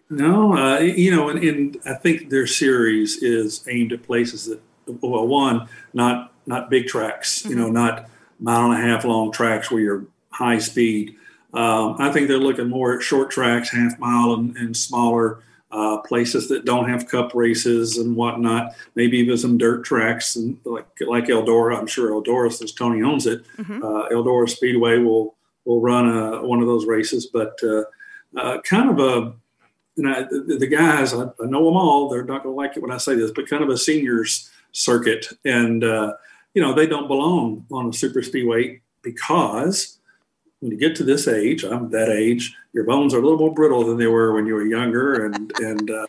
no. Uh, you know, and, and I think their series is aimed at places that, well, one, not not big tracks. Mm-hmm. You know, not mile and a half long tracks where you're high speed. Um, I think they're looking more at short tracks, half mile, and, and smaller uh, places that don't have cup races and whatnot. Maybe even some dirt tracks, and like like Eldora. I'm sure Eldora, since Tony owns it, mm-hmm. uh, Eldora Speedway will will run a, one of those races. But uh, uh kind of a you know, the, the guys, I, I, know them all. They're not going to like it when I say this, but kind of a seniors circuit, and uh, you know they don't belong on a super speedway because when you get to this age, I'm that age, your bones are a little more brittle than they were when you were younger, and and uh,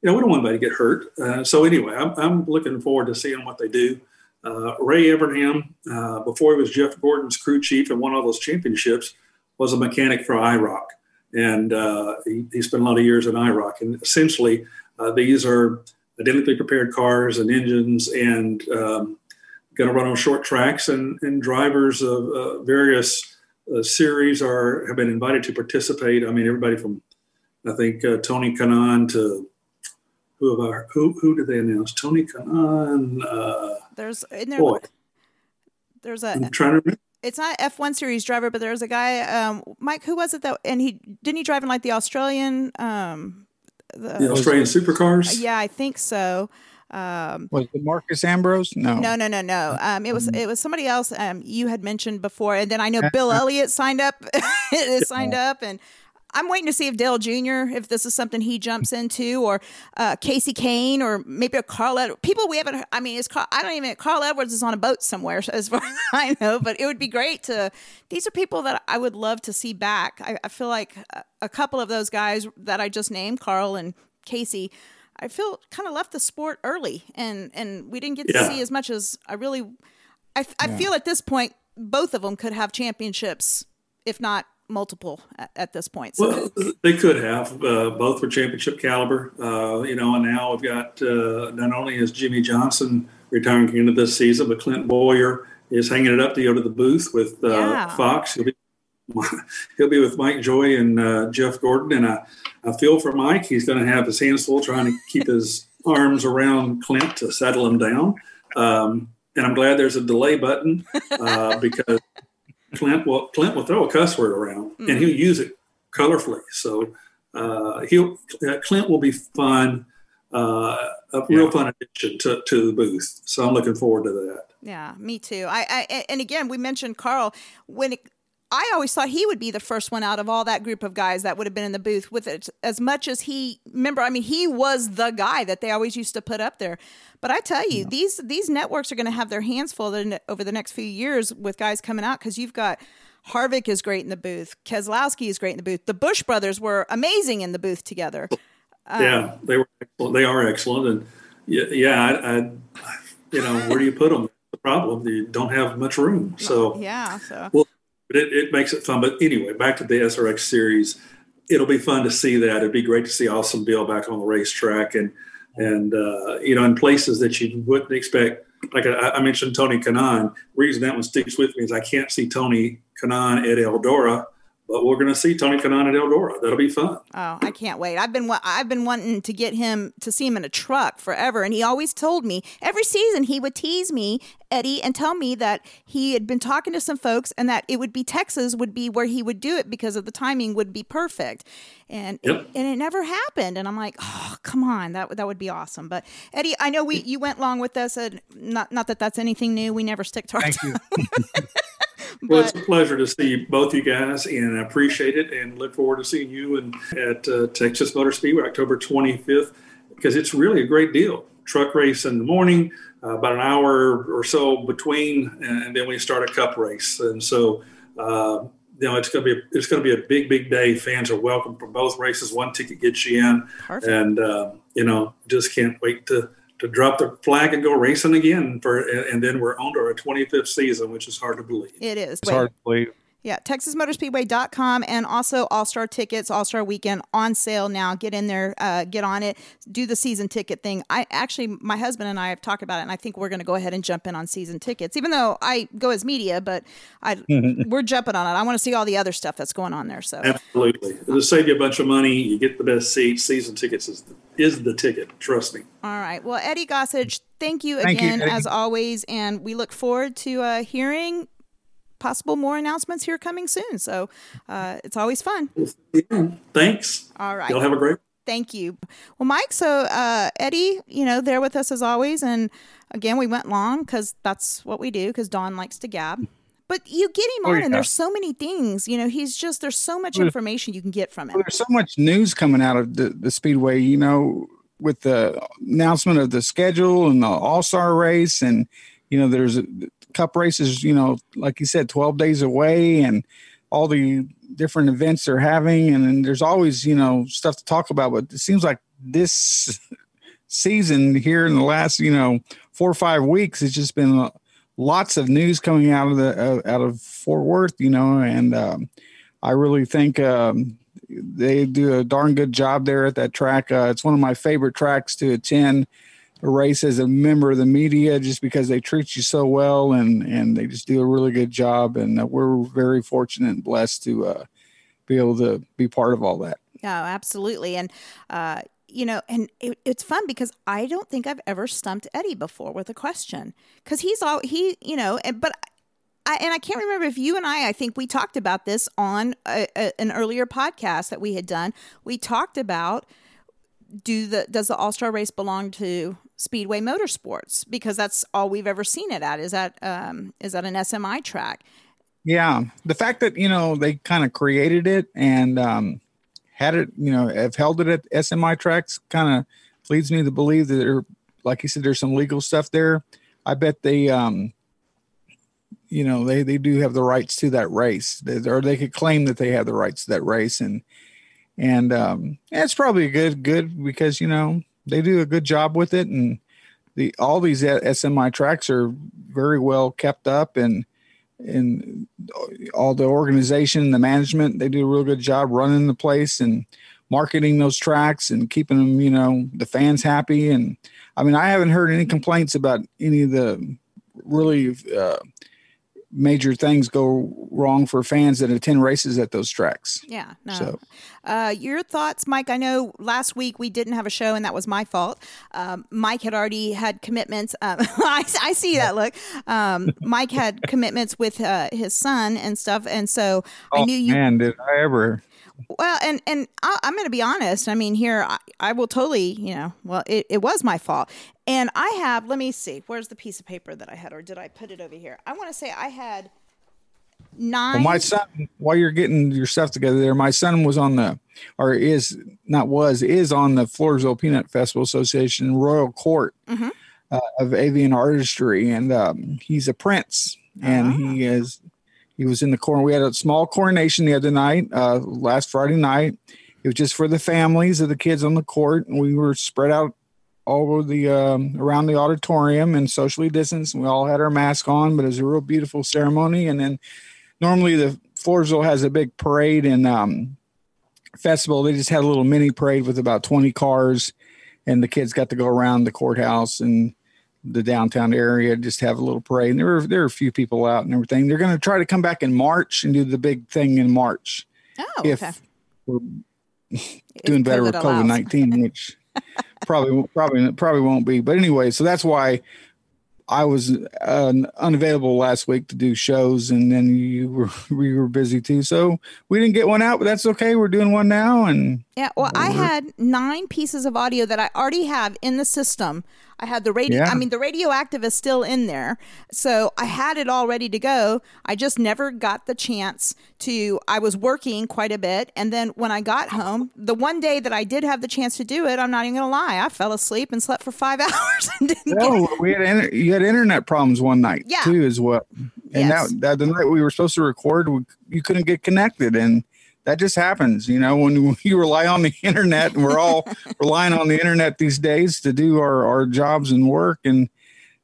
you know we don't want anybody to get hurt. Uh, so anyway, I'm, I'm looking forward to seeing what they do. Uh, Ray Evernham, uh, before he was Jeff Gordon's crew chief and won all those championships, was a mechanic for IROC, and uh, he, he, spent a lot of years in IROC. And essentially, uh, these are identically prepared cars and engines, and um, going to run on short tracks, and, and drivers of various series are have been invited to participate. I mean, everybody from I think uh, Tony Kanaan to who have our, who who did they announce? Tony Kanaan. Uh,
there's in there. Boy, there's a.
I'm trying to. Remember.
It's not F1 series driver, but there's a guy, um, Mike. Who was it that? And he didn't he drive in like the Australian, um,
the, the Australian supercars.
Yeah, I think so. Um,
was it Marcos Ambrose? No,
no, no, no, no. Um, it was it was somebody else. Um, you had mentioned before, and then I know Bill Elliott signed up, signed up, and I'm waiting to see if Dale Jr. if this is something he jumps into, or uh, Kasey Kahne, or maybe a Carl. Ed- People we haven't. I mean, it's Carl, I don't even. Carl Edwards is on a boat somewhere, as far as I know. But it would be great to. These are people that I would love to see back. I, I feel like a, a couple of those guys that I just named, Carl and Kasey I feel kind of left the sport early, and and we didn't get to yeah. see as much as I really. I I yeah. feel at this point both of them could have championships, if not multiple at, at this point.
So. Well, they could have. Uh, both were championship caliber, uh, you know. And now we've got uh, not only is Jimmie Johnson retiring at the end of this season, but Clint Bowyer is hanging it up to go to the booth with uh, yeah. Fox. He'll be he'll be with Mike Joy and uh, Jeff Gordon. And I, I feel for Mike. He's going to have his hands full trying to keep his arms around Clint to settle him down. Um, and I'm glad there's a delay button uh, because Clint will Clint will throw a cuss word around mm-hmm. and he'll use it colorfully. So uh, he'll uh, Clint will be fun, uh, a real yeah. fun addition to, to the booth. So I'm looking forward to that.
Yeah, me too. I, I and again we mentioned Carl when it I always thought he would be the first one out of all that group of guys that would have been in the booth with it as much as he remember I mean he was the guy that they always used to put up there. But I tell you yeah. these these networks are going to have their hands full over the next few years with guys coming out cuz you've got Harvick is great in the booth Keselowski is great in the booth. The Busch brothers were amazing in the booth together.
Um, yeah they were excellent. they are excellent and yeah, yeah I, I you know where do you put them the problem. You don't have much room so
yeah so.
Well but it, it makes it fun. But anyway, back to the SRX series. It'll be fun to see that. It'd be great to see Awesome Bill back on the racetrack and and uh, you know in places that you wouldn't expect. Like I, I mentioned, Tony Kanaan. Reason that one sticks with me is I can't see Tony Kanaan at Eldora but we're going to see Tony Kanaan at Eldora. That'll be fun.
Oh, I can't wait. I've been I've been wanting to get him to see him in a truck forever, and he always told me every season he would tease me, Eddie, and tell me that he had been talking to some folks and that it would be Texas would be where he would do it because of the timing would be perfect, and yep. it, and it never happened. And I'm like, oh, come on, that that would be awesome. But Eddie, I know we you went long with us, and not not that that's anything new. We never stick to our.
Thank you.
well, it's a pleasure to see both you guys, and I appreciate it, and look forward to seeing you and at uh, Texas Motor Speedway October 25th because it's really a great deal. Truck race in the morning, uh, about an hour or so between, and then we start a Cup race, and so. Uh, you know, it's going to be it's going to be a big, big day. Fans are welcome for both races. One ticket gets you in,
Perfect.
and uh, you know, just can't wait to to drop the flag and go racing again for and then we're on to our 25th season which is hard to believe.
It is.
It's hard to believe
Yeah, TexasMotorspeedway.com and also All Star Tickets, All Star Weekend on sale now. Get in there, uh, get on it, do the season ticket thing. I actually, my husband and I have talked about it, and I think we're going to go ahead and jump in on season tickets, even though I go as media, but I we're jumping on it. I want to see all the other stuff that's going on there. So
Absolutely. It'll save you a bunch of money. You get the best seats. Season tickets is the, is the ticket. Trust me.
All right. Well, Eddie Gossage, thank you
Thank you,
again,
Eddie.
as always. And we look forward to uh, hearing possible more announcements here coming soon. So uh, it's always fun.
Thanks.
All right.
Y'all have a great
Thank you. Well, Mike, so uh, Eddie, you know, there with us as always. And again, we went long because that's what we do because Don likes to gab. But you get him
Oh,
on, and there's so many things. You know, he's just, there's so much information you can get from him.
Well, there's so much news coming out of the, the speedway you know with the announcement of the schedule and the all-star race and you know there's cup races you know like you said 12 days away and all the different events they're having and there's always you know stuff to talk about but it seems like this season here in the last you know four or five weeks it's just been uh, lots of news coming out of the uh, out of fort worth you know and um, i really think um, they do a darn good job there at that track. Uh, it's one of my favorite tracks to attend race as a member of the media, just because they treat you so well and and they just do a really good job. And uh, we're very fortunate and blessed to uh, be able to be part of all that.
Oh, absolutely. And, uh, you know, and it, it's fun because I don't think I've ever stumped Eddie before with a question because he's all he, you know, but I, and I can't remember if you and I, I think we talked about this on a, a, an earlier podcast that we had done. We talked about do the does the All Star race belong to Speedway Motorsports because that's all we've ever seen it at is that um, is that an SMI track.
Yeah, the fact that you know they kind of created it and um, had it, you know, have held it at SMI tracks, kind of leads me to believe that there, like you said, there's some legal stuff there. I bet they, um, you know, they they do have the rights to that race, They- or they could claim that they have the rights to that race, and and um, it's probably good good because you know they do a good job with it, and the all these SMI tracks are very well kept up and and all the organization, the management, they do a real good job running the place and marketing those tracks and keeping them, you know, the fans happy. And I mean, I haven't heard any complaints about any of the really uh, major things go wrong for fans that attend races at those tracks.
Yeah, no.
So-
Uh, your thoughts, Mike? I know last week we didn't have a show, and that was my fault. Um, Mike had already had commitments. Um, I, I see that look. Um, Mike had commitments with uh, his son and stuff, and so I
Oh,
knew you.
man, did I ever?
Well, and and I, I'm going to be honest. I mean, here I, I will totally, you know, well, it, it was my fault, and I have. Let me see. Where's the piece of paper that I had, or did I put it over here? I want to say I had nine.
Well, my son, while you're getting your stuff together there, my son was on the, or is not was is on the Floresville Peanut Festival Association Royal Court
Mhm.
uh, of Avian Artistry, and um, he's a prince, and he is he was in the corner. We had a small coronation the other night, uh, last Friday night. It was just for the families of the kids on the court, and we were spread out all over the um, around the auditorium and socially distanced. And We all had our mask on, but it was a real beautiful ceremony. And then normally the Floresville has a big parade and um, festival. They just had a little mini parade with about 20 cars, and the kids got to go around the courthouse and the downtown area, just have a little parade. And there were there are a few people out and everything. They're going to try to come back in March and do the big thing in March
Oh,
if
okay.
we're doing better with
COVID
nineteen, which probably won't- probably probably won't be. But anyway, so that's why I was uh, unavailable last week to do shows, and then you were we were busy too. So we didn't get one out, but that's okay. We're doing one now, and
Yeah, well, I had nine pieces of audio that I already have in the system. I had the radio.
Yeah.
I mean, the radioactive is still in there, so I had it all ready to go. I just never got the chance to. I was working quite a bit, and then when I got home, the one day that I did have the chance to do it, I'm not even gonna lie, I fell asleep and slept for five hours and didn't get
we had inter- you had internet problems one night
Yeah.
too as well. And
Yes.
that, that the night we were supposed to record, we, you couldn't get connected, and that just happens, you know, when you rely on the internet, and we're all relying on the internet these days to do our, our jobs and work, and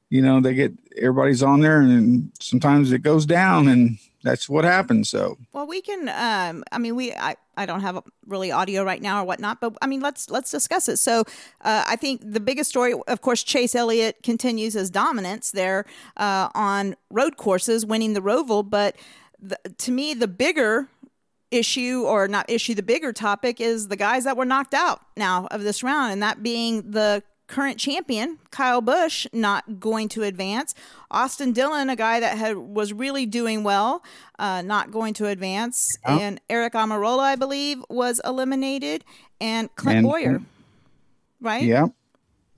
you know, they get everybody's on there, and sometimes it goes down, and that's what happens. So,
well, we can. Um, I mean, we. I, I don't have really audio right now or whatnot, but I mean, let's let's discuss it. So, uh, I think the biggest story, of course, Chase Elliott continues his dominance there uh, on road courses, winning the Roval. But the, to me, the bigger issue or not issue the bigger topic is the guys that were knocked out now of this round and that being the current champion Kyle Busch not going to advance. Austin Dillon, a guy that had was really doing well, uh, not going to advance, oh. and Aric Almirola, I believe, was eliminated, and Clint and, Bowyer, right?
Yeah.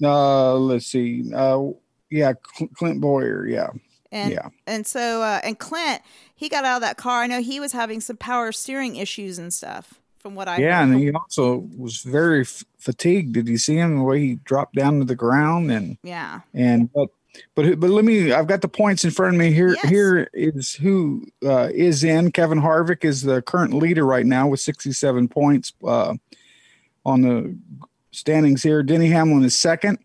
Uh, let's see. Uh, yeah, Clint Bowyer Yeah.
And
yeah.
and so uh, and Clint, he got out of that car. I know he was having some power steering issues and stuff. From what I
yeah, heard. and he also was very f- fatigued. Did you see him the way he dropped down to the ground and
yeah
and but but but let me. I've got the points in front of me here. Yes. Here is who uh, is in. Kevin Harvick is the current leader right now with 67 points uh, on the standings here. Denny Hamlin is second.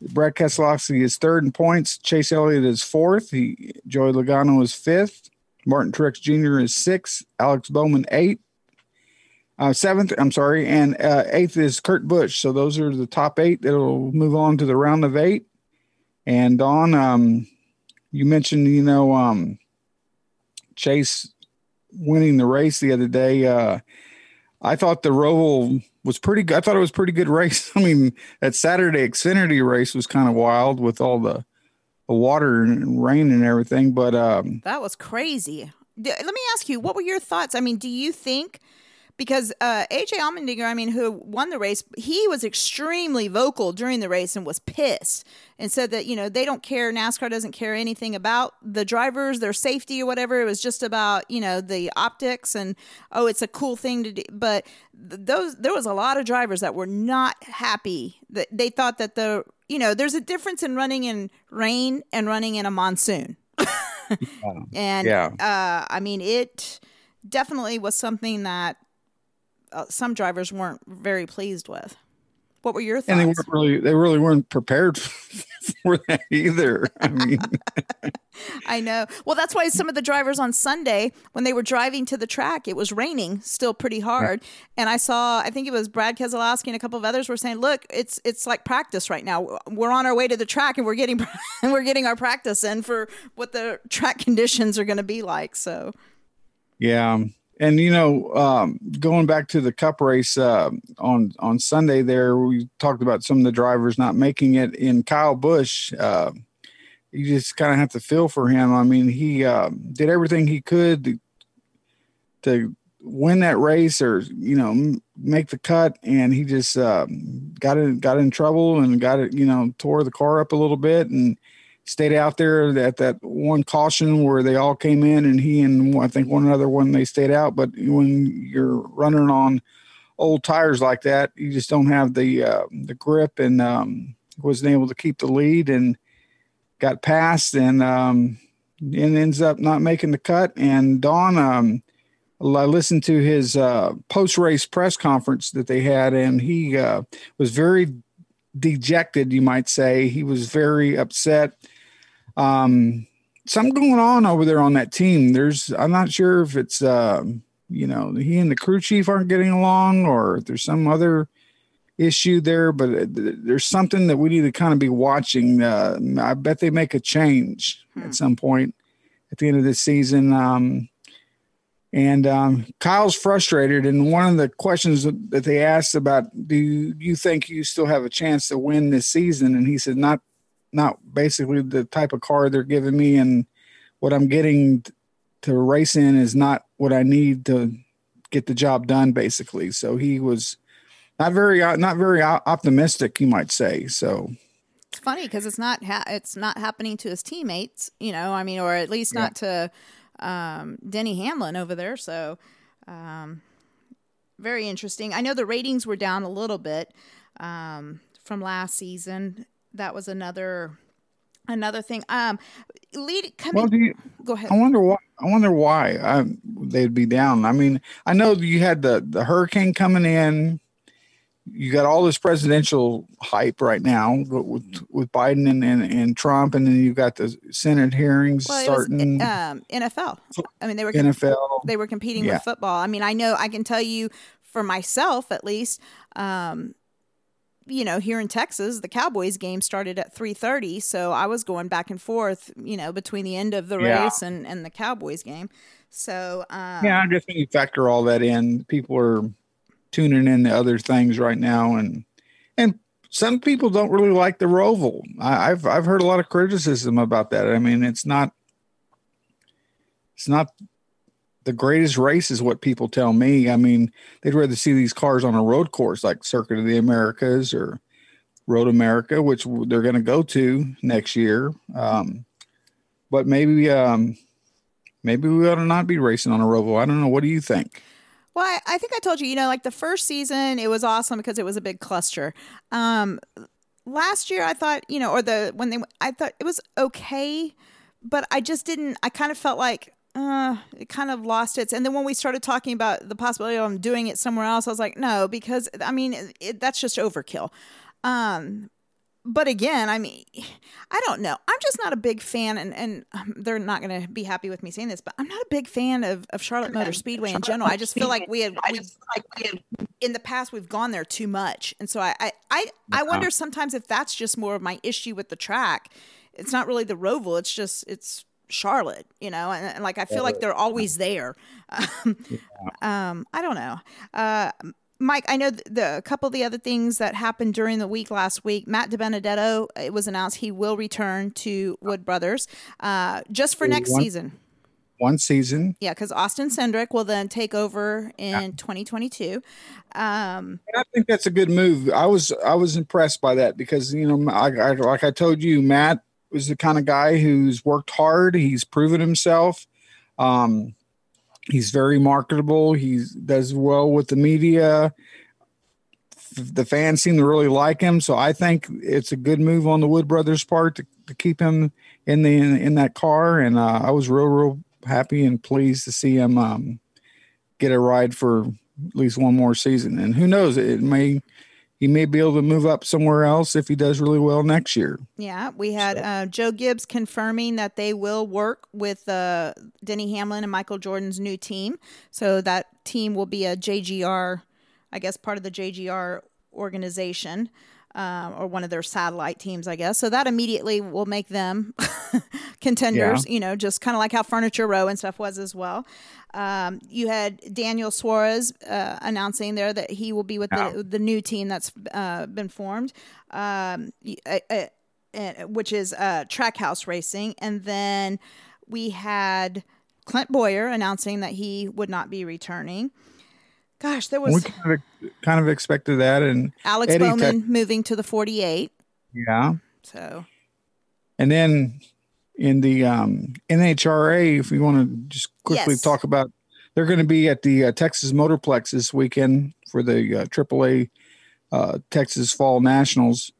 Brad Keselowski is third in points. Chase Elliott is fourth. He, Joey Logano is fifth. Martin Truex Jr. is sixth. Alex Bowman eighth. Uh, seventh, I'm sorry, and uh, eighth is Kurt Busch. So those are the top eight that'll move on to the round of eight. And Don, um, you mentioned, you know, um, Chase winning the race the other day. Uh, I thought the Roval was pretty good. I thought it was pretty good race. I mean, that Saturday Xfinity race was kind of wild with all the, water and rain and everything. But um,
that was crazy. Let me ask you, what were your thoughts? I mean, do you think because uh, AJ Allmendinger, I mean, who won the race, he was extremely vocal during the race and was pissed and said that, you know, they don't care, NASCAR doesn't care anything about the drivers, their safety or whatever. It was just about, you know, the optics and, oh, it's a cool thing to do. But those, there was a lot of drivers that were not happy that they thought that the, you know, there's a difference in running in rain and running in a monsoon. and, yeah. Uh, I mean, it definitely was something that uh, some drivers weren't very pleased with. What were your thoughts?
And they weren't really they really weren't prepared for that either. I mean,
I know. Well, that's why some of the drivers on Sunday, when they were driving to the track, it was raining still pretty hard, and I saw I think it was Brad Keselowski and a couple of others were saying, "Look, it's it's like practice right now. We're on our way to the track, and we're getting and we're getting our practice in for what the track conditions are going to be like." So,
yeah, um, and you know, um, going back to the Cup race uh, on on Sunday, there we talked about some of the drivers not making it. In Kyle Busch, uh, you just kind of have to feel for him. I mean, he uh, did everything he could to, to, win that race, or you know, make the cut, and he just um, got in got in trouble and got it. You know, tore the car up a little bit and stayed out there at that one caution where they all came in and he and I think one other one they stayed out. But when you're running on old tires like that, you just don't have the uh, the grip and um, wasn't able to keep the lead and got passed and um, and ends up not making the cut. And Don, um, I listened to his uh, post race press conference that they had, and he uh, was very dejected, you might say. He was very upset um, something going on over there on that team. There's, I'm not sure if it's, uh, you know, he and the crew chief aren't getting along, or there's some other issue there. But uh, there's something that we need to kind of be watching. Uh, I bet they make a change hmm. at some point at the end of this season. Um, and um, Kyle's frustrated. And one of the questions that they asked about, do you think you still have a chance to win this season? And he said, not not basically the type of car they're giving me and what I'm getting to race in is not what I need to get the job done basically. So he was not very not very optimistic you might say. So
it's funny because it's not ha- it's not happening to his teammates, you know, I mean or at least yeah. not to um, Denny Hamlin over there. So um, very interesting. I know the ratings were down a little bit um, from last season that was another another thing. Um, lead coming. Well, you, go ahead.
I wonder why. I wonder why um, they'd be down. I mean, I know you had the the hurricane coming in, you got all this presidential hype right now with with Biden and, and, and Trump, and then you've got the Senate hearings
Well,
starting.
was um, NFL. I mean, they were
NFL.
They were competing
Yeah.
with football. I mean, I know I can tell you for myself at least. Um, you know, here in Texas, the Cowboys game started at three thirty, so I was going back and forth. You know, between the end of the
Yeah.
race and and the Cowboys game. So um,
yeah, I just when you factor all that in, people are tuning in to other things right now, and and some people don't really like the Roval. I, I've I've heard a lot of criticism about that. I mean, it's not it's not the greatest race, is what people tell me. I mean, they'd rather see these cars on a road course like Circuit of the Americas or Road America, which they're going to go to next year. Um, but maybe um, maybe we ought to not be racing on a Roval. I don't know. What do you think?
Well, I, I think I told you, you know, like the first season, it was awesome because it was a big cluster. Um, last year, I thought, you know, or the when they, I thought it was okay, but I just didn't. I kind of felt like uh, it kind of lost its. And then when we started talking about the possibility of them doing it somewhere else, I was like, no, because I mean, it, that's just overkill. Um, but again, I mean, I don't know. I'm just not a big fan, and, and um, they're not going to be happy with me saying this, but I'm not a big fan of, of Charlotte Motor Speedway in general. I just feel like we have, we, in the past, we've gone there too much. And so I, I, I, I wonder sometimes if that's just more of my issue with the track. It's not really the Roval, it's just, it's Charlotte, you know, and, and like I feel like they're always there. Um, um, I don't know. Uh, Mike, I know th- the a couple of the other things that happened during the week last week. Matt DiBenedetto, it was announced he will return to Wood Brothers uh, just for next
One-
season.
One season.
Yeah, because Austin Cindric will then take over in 2022. Um,
I think that's a good move. I was I was impressed by that because you know, I, I, like I told you, Matt was the kind of guy who's worked hard. He's proven himself. Um, he's very marketable. He does well with the media. The fans seem to really like him, so I think it's a good move on the Wood Brothers' part to, to keep him in the in, in that car. And uh, I was real real happy and pleased to see him um, get a ride for at least one more season. And who knows, it may he may be able to move up somewhere else if he does really well next year.
yeah, we had uh, Joe Gibbs confirming that they will work with uh, Denny Hamlin and Michael Jordan's new team. So that team will be a JGR, I guess, part of the JGR organization. Um, or one of their satellite teams, I guess. So that immediately will make them contenders, you know, just kind of like how Furniture Row and stuff was as well. Um, you had Daniel Suarez uh, announcing there that he will be with the, the new team that's uh, been formed, um, uh, uh, which is uh, Trackhouse Racing. And then we had Clint Bowyer announcing that he would not be returning. Gosh, there
We
was
kind of kind of expected that, and
Alex
Eddie
Bowman
Tech-
moving to the 48.
yeah,
So
and then in the um, NHRA, if you want to just quickly
Yes.
talk about, they're going to be at the uh, Texas Motorplex this weekend for the uh, AAA uh, Texas Fall Nationals.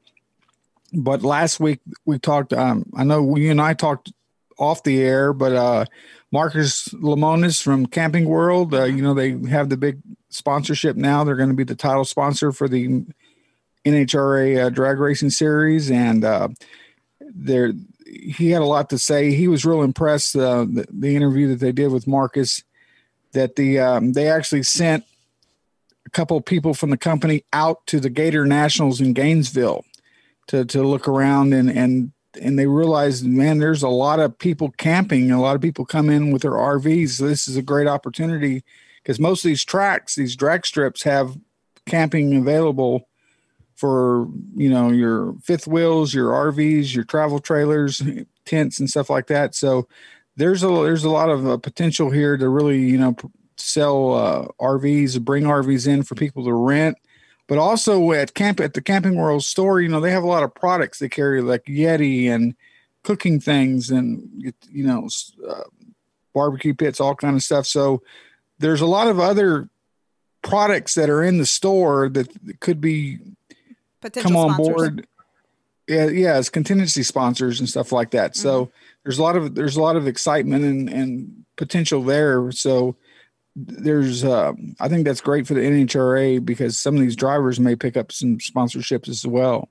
But last week we talked. Um, I know you and I talked off the air, but uh, Marcus Lemonis from Camping World, uh, you know, they have the big sponsorship now. They're going to be the title sponsor for the NHRA uh, drag racing series, and uh, there he had a lot to say. He was real impressed uh, the, the interview that they did with Marcus that the um, they actually sent a couple people from the company out to the Gator Nationals in Gainesville to to look around and and and they realized man there's a lot of people camping a lot of people come in with their RVs so this is a great opportunity because most of these tracks these drag strips have camping available for you know your fifth wheels your RVs your travel trailers tents and stuff like that. So there's a there's a lot of uh, potential here to really you know sell uh, RVs bring RVs in for people to rent. But also at camp at the camping world store you know they have a lot of products they carry like yeti and cooking things and you know uh, barbecue pits all kind of stuff. So there's a lot of other products that are in the store that could be
potential
come on
sponsors.
board yeah yeah as contingency sponsors and stuff like that so there's a lot of there's a lot of excitement and and potential there so there's uh, I think that's great for the NHRA because some of these drivers may pick up some sponsorships as well,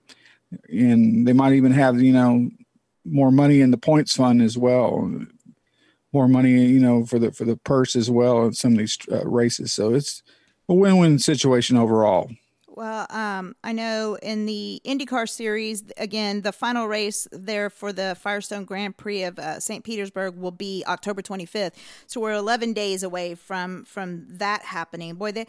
and they might even have you know more money in the points fund as well, more money you know for the for the purse as well in some of these uh, races. So it's a win-win situation overall.
Well, um, I know in the IndyCar series, again, the final race there for the Firestone Grand Prix of uh, St. Petersburg will be October 25th. So we're 11 days away from from that happening. Boy, they.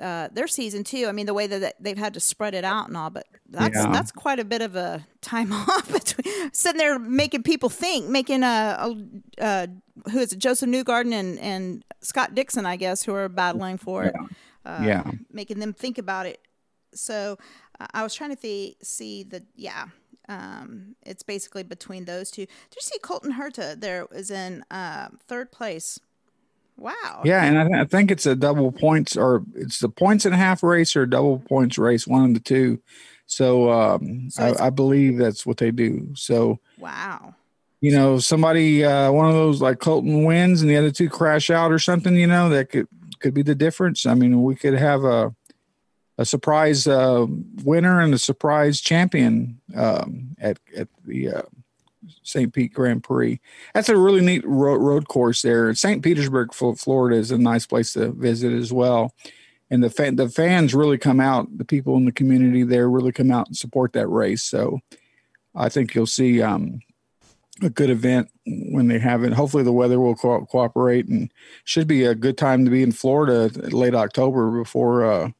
Uh, their season too. I mean, the way that they've had to spread it out and all, but that's yeah. that's quite a bit of a time off between sitting there making people think, making a, a, a who is it, Josef Newgarden and and Scott Dixon, I guess, who are battling for it.
Yeah. Uh, yeah.
making them think about it so uh, I was trying to th- see the yeah. Um, it's basically between those two. Did you see Colton Herta? There is in uh, third place. Wow.
Yeah, and I, th- I, think it's a double points or it's the points and a half race or double points race, one of the two. So, um, so I, I, believe that's what they do. So
wow.
You know, somebody uh, one of those like Colton wins and the other two crash out or something. You know, that could could be the difference. I mean, we could have a a surprise uh, winner and a surprise champion um, at at the uh, St. Pete Grand Prix. That's a really neat road, road course there. St. Petersburg, Florida, is a nice place to visit as well. And the fan, the fans really come out. The people in the community there really come out and support that race. So I think you'll see um, a good event when they have it. Hopefully, the weather will co- cooperate and should be a good time to be in Florida late October before uh,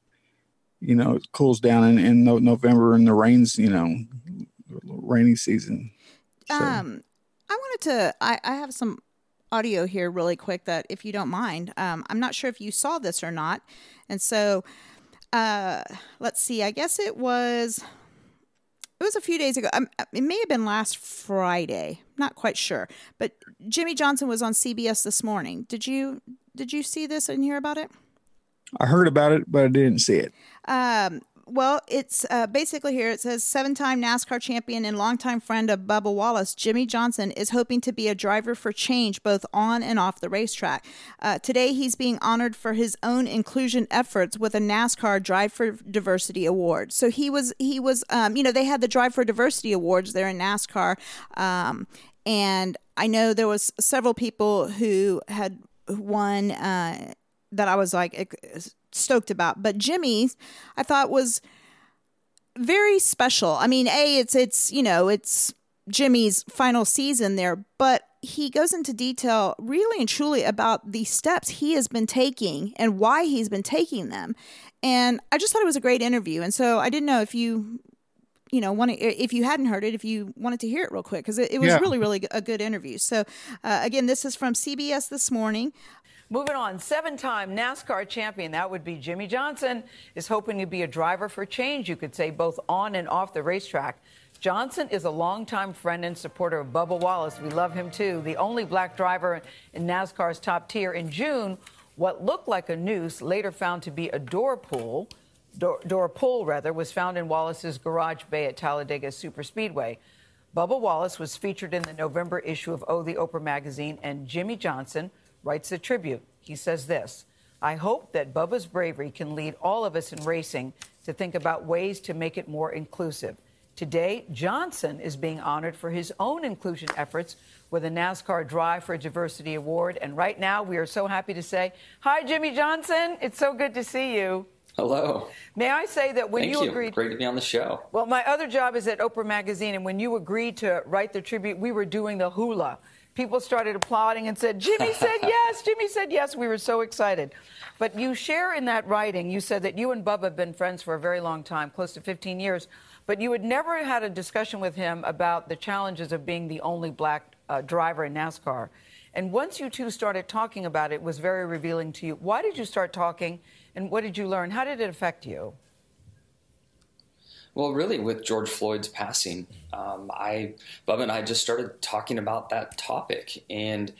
you know, it cools down in, in November and the rains, you know, rainy season.
So. Um, I wanted to, I, I have some audio here really quick that if you don't mind, um, I'm not sure if you saw this or not. And so, uh, let's see, I guess it was, it was a few days ago. Um, it may have been last Friday. Not quite sure, but Jimmie Johnson was on CBS this morning. Did you, did you see this and hear about it?
I heard about it, but I didn't see it.
Um, well, it's uh, basically here. It says seven time NASCAR champion and longtime friend of Bubba Wallace, Jimmie Johnson, is hoping to be a driver for change both on and off the racetrack. Uh, today, he's being honored for his own inclusion efforts with a NASCAR Drive for Diversity Award. So he was, he was, um, you know, they had the Drive for Diversity Awards there in NASCAR. Um, and I know there was several people who had won uh, that I was like stoked about. But Jimmie's, I thought was very special. I mean, a it's it's you know it's Jimmie's final season there, but he goes into detail really and truly about the steps he has been taking and why he's been taking them. And I just thought it was a great interview. And so I didn't know if you you know, want if you hadn't heard it, if you wanted to hear it real quick, because it, it, was yeah. really, really a good interview. So, uh, again, this is from CBS this morning.
Moving on, seven time NASCAR champion, that would be Jimmie Johnson, is hoping to be a driver for change, you could say, both on and off the racetrack. Johnson is a longtime friend and supporter of Bubba Wallace. We love him too. The only black driver in NASCAR's top tier. In June, what looked like a noose, later found to be a door pull, door, door pull rather, was found in Wallace's garage bay at Talladega Superspeedway. Bubba Wallace was featured in the November issue of Oh the Oprah magazine, and Jimmie Johnson writes a tribute. He says this I hope that Bubba's bravery can lead all of us in racing to think about ways to make it more inclusive. Today, Johnson is being honored for his own inclusion efforts with a NASCAR Drive for Diversity Award. And right now, we are so happy to say, Hi, Jimmie Johnson. It's so good to see you.
Hello.
May I say that when
Thank
you,
you
agreed.
Great to be on the show.
Well, my other job is at Oprah Magazine, and when you agreed to write the tribute, we were doing the hula people started applauding and said, Jimmie said yes, Jimmie said yes. We were so excited. But you share in that writing, you said that you and Bubba have been friends for a very long time, close to 15 years, but you had never had a discussion with him about the challenges of being the only black uh, driver in NASCAR. And once you two started talking about it, it was very revealing to you. Why did you start talking, and what did you learn? How did it affect you?
Well, really, with George Floyd's passing, um, I, Bubba and I just started talking about that topic, and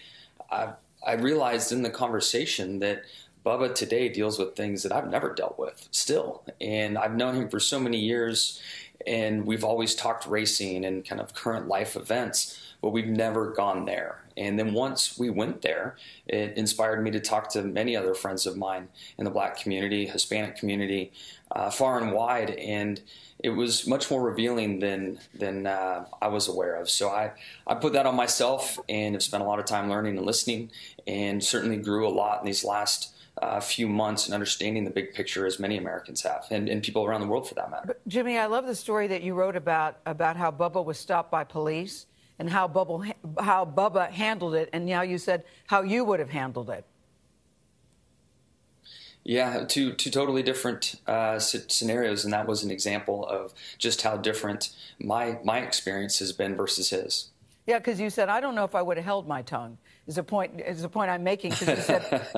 I, I realized in the conversation that Bubba today deals with things that I've never dealt with still, and I've known him for so many years, and we've always talked racing and kind of current life events, but we've never gone there. And then once we went there, it inspired me to talk to many other friends of mine in the black community, Hispanic community, uh, far and wide, and it was much more revealing than than uh, I was aware of. So I I put that on myself and have spent a lot of time learning and listening, and certainly grew a lot in these last uh, few months and understanding the big picture as many Americans have, and, and people around the world for that matter.
But Jimmie, I love the story that you wrote about about how Bubba was stopped by police and how Bubba how Bubba handled it, and now you said how you would have handled it.
Yeah, two two totally different uh, scenarios, and that was an example of just how different my my experience has been versus his.
Yeah, because you said I don't know if I would have held my tongue is a point is a point I'm making because you said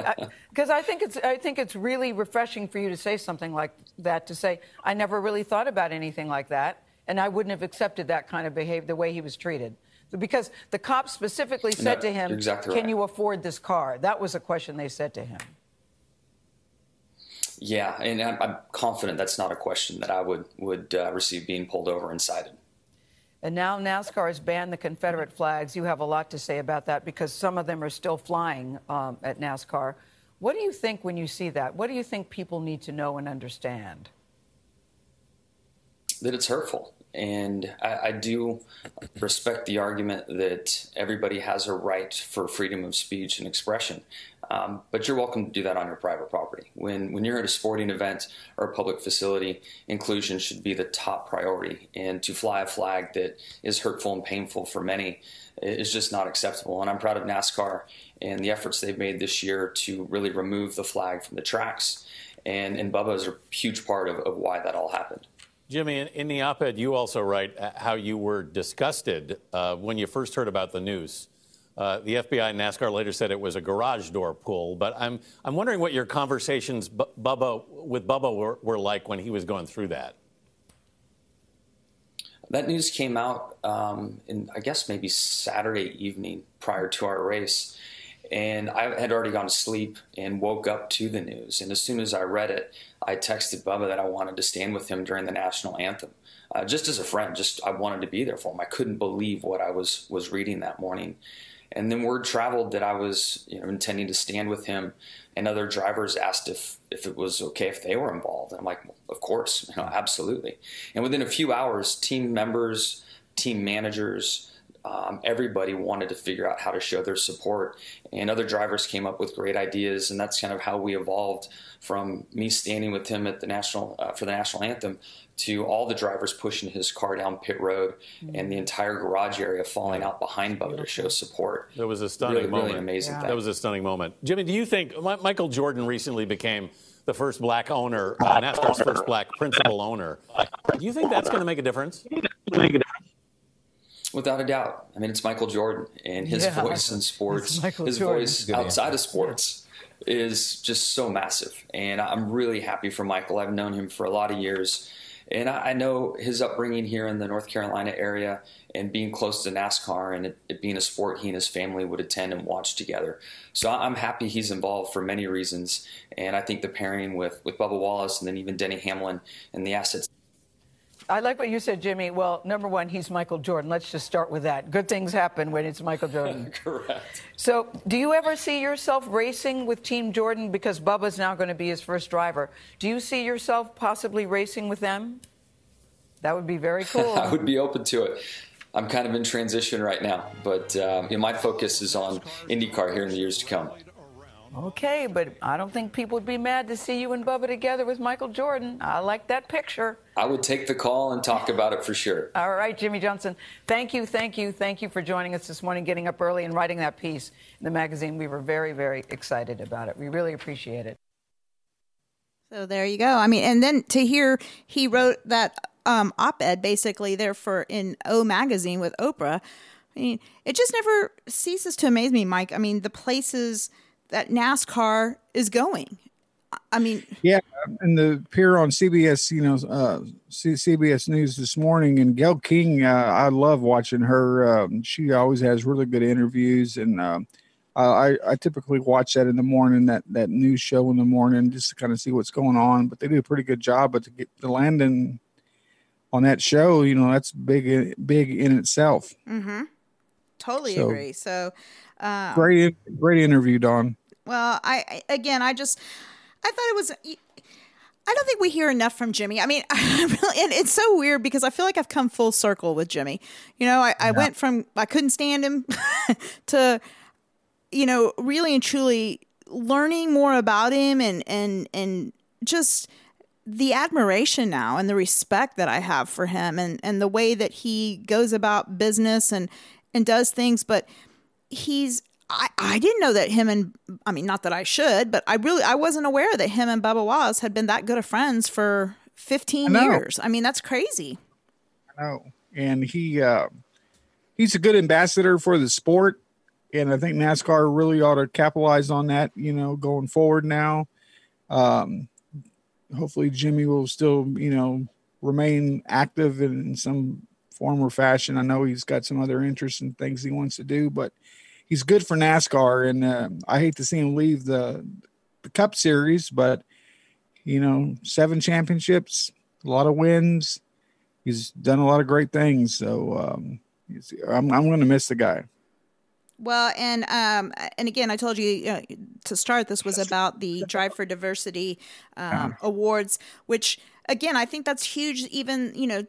because I, I, think it's I think it's really refreshing for you to say something like that to say I never really thought about anything like that and I wouldn't have accepted that kind of behavior the way he was treated because the cops specifically said no, to him
exactly
can
right.
you afford this car that was a question they said to him
yeah and I'm, I'm confident that's not a question that I would would uh, receive being pulled over and cited
and now NASCAR has banned the Confederate flags. You have a lot to say about that because some of them are still flying um, at NASCAR. What do you think when you see that? What do you think people need to know and understand?
That it's hurtful. And I, I do respect the argument that everybody has a right for freedom of speech and expression. Um, but you're welcome to do that on your private property. When when you're at a sporting event or a public facility, inclusion should be the top priority. And to fly a flag that is hurtful and painful for many is just not acceptable. And I'm proud of NASCAR and the efforts they've made this year to really remove the flag from the tracks. And and Bubba is a huge part of, of why that all happened.
Jimmie, in, the op-ed, you also write uh, how you were disgusted uh, when you first heard about the news. Uh, the FBI and NASCAR later said it was a garage door pull, but I'm I'm wondering what your conversations Bubba with Bubba were, were like when he was going through that.
That news came out um, in I guess maybe Saturday evening prior to our race, and I had already gone to sleep and woke up to the news. And as soon as I read it, I texted Bubba that I wanted to stand with him during the national anthem, uh, just as a friend. Just I wanted to be there for him. I couldn't believe what I was was reading that morning. And then word traveled that I was you know, intending to stand with him, and other drivers asked if if it was okay if they were involved. And I'm like, well, of course, you know, absolutely. And within a few hours, team members, team managers, um, everybody wanted to figure out how to show their support, and other drivers came up with great ideas, and that's kind of how we evolved from me standing with him at the national uh, for the national anthem to all the drivers pushing his car down pit road mm-hmm. and the entire garage area falling out behind Bubba to show support.
That was a stunning
really,
moment.
Really amazing. Yeah.
That was a stunning moment. Jimmie, do you think Michael Jordan recently became the first black owner, uh, NASCAR's first black principal owner? Do you think that's going to make a difference?
Without a doubt. I mean, it's Michael Jordan and his yeah. voice in sports, his
Jordan.
voice outside of sports is just so massive. And I'm really happy for Michael. I've known him for a lot of years and I, I, know his upbringing here in the North Carolina area and being close to NASCAR and it, it, being a sport he and his family would attend and watch together. So I'm happy he's involved for many reasons. And I think the pairing with, with Bubba Wallace and then even Denny Hamlin and the assets
I like what you said, Jimmie. Well, number one, he's Michael Jordan. Let's just start with that. Good things happen when it's Michael Jordan.
Correct.
So, do you ever see yourself racing with Team Jordan because Bubba's now going to be his first driver? Do you see yourself possibly racing with them? That would be very cool.
I would be open to it. I'm kind of in transition right now, but um, you know, my focus is on IndyCar here in the years to come.
Okay, but I don't think people would be mad to see you and Bubba together with Michael Jordan. I like that picture.
I would take the call and talk about it for sure.
All right, Jimmie Johnson. Thank you, thank you, thank you for joining us this morning, getting up early and writing that piece in the magazine. We were very, very excited about it. We really appreciate it.
So there you go. I mean, and then to hear he wrote that um, op-ed basically there for in O magazine with Oprah. I mean, it just never ceases to amaze me, Mike. I mean, the places that NASCAR is going. I mean,
yeah, and the appear on CBS, you know, uh, CBS News this morning, and Gayle King, uh, I love watching her. Um, she always has really good interviews, and uh, I, I typically watch that in the morning, that that news show in the morning, just to kind of see what's going on. But they do a pretty good job. But to get the Landon on that show, you know, that's big, big in itself.
Mm-hmm. Totally
So-
agree. So, um,
Great, great interview, Don.
Well, I again, I just I thought it was. I don't think we hear enough from Jimmie. I mean, I really, and it's so weird because I feel like I've come full circle with Jimmie. You know, I, I went from I couldn't stand him to, you know, really and truly learning more about him and and and just the admiration now and the respect that I have for him and and the way that he goes about business and and does things, but he's I, I didn't know that him and I mean not that I should, but I really I wasn't aware that him and Bubba Wallace had been that good of friends for 15
I
years. I mean, that's crazy.
I know, and he uh, he's a good ambassador for the sport, and I think NASCAR really ought to capitalize on that. You know, going forward now. Um, hopefully, Jimmie will still you know remain active in some form or fashion. I know he's got some other interests and things he wants to do, but he's good for NASCAR, and uh, I hate to see him leave the the Cup Series, but you know, seven championships, a lot of wins he's done a lot of great things. So um, I'm I'm going to miss the guy.
Well, and um, and again, I told you uh, to start. This was about the Drive for Diversity um, awards, which again, I think that's huge. Even you know,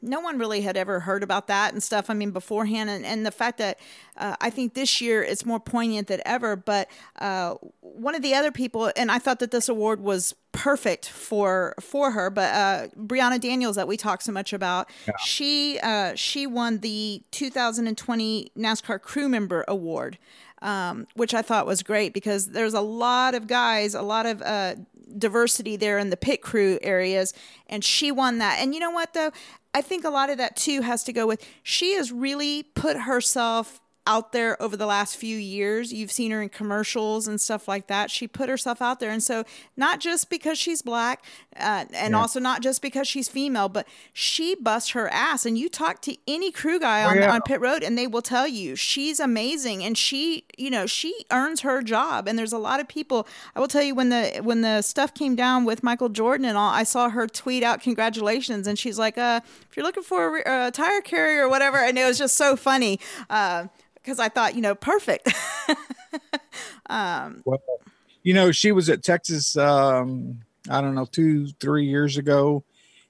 no one really had ever heard about that and stuff. I mean, beforehand, and, and the fact that uh, I think this year it's more poignant than ever. But uh, one of the other people, and I thought that this award was perfect for for her. But uh, Brehanna Daniels, that we talk so much about, she uh, she won the 2020 NASCAR Crew Member Award, um, which I thought was great because there's a lot of guys, a lot of uh, diversity there in the pit crew areas, and she won that. And you know what though? I think a lot of that too has to go with she has really put herself out there over the last few years. You've seen her in commercials and stuff like that. She put herself out there. And so, not just because she's black uh, and
Yeah.
also not just because she's female, but she busts her ass. And you talk to any crew guy
Oh,
on,
yeah.
on pit road and they will tell you she's amazing and she, you know, she earns her job. And there's a lot of people, I will tell you when the, when the stuff came down with Michael Jordan and all, I saw her tweet out congratulations. And she's like, uh, if you're looking for a, a tire carrier or whatever. And it was just so funny. Uh, because I thought, you know, perfect. um,
Well, you know, she was at Texas. Um, I don't know, two, three years ago.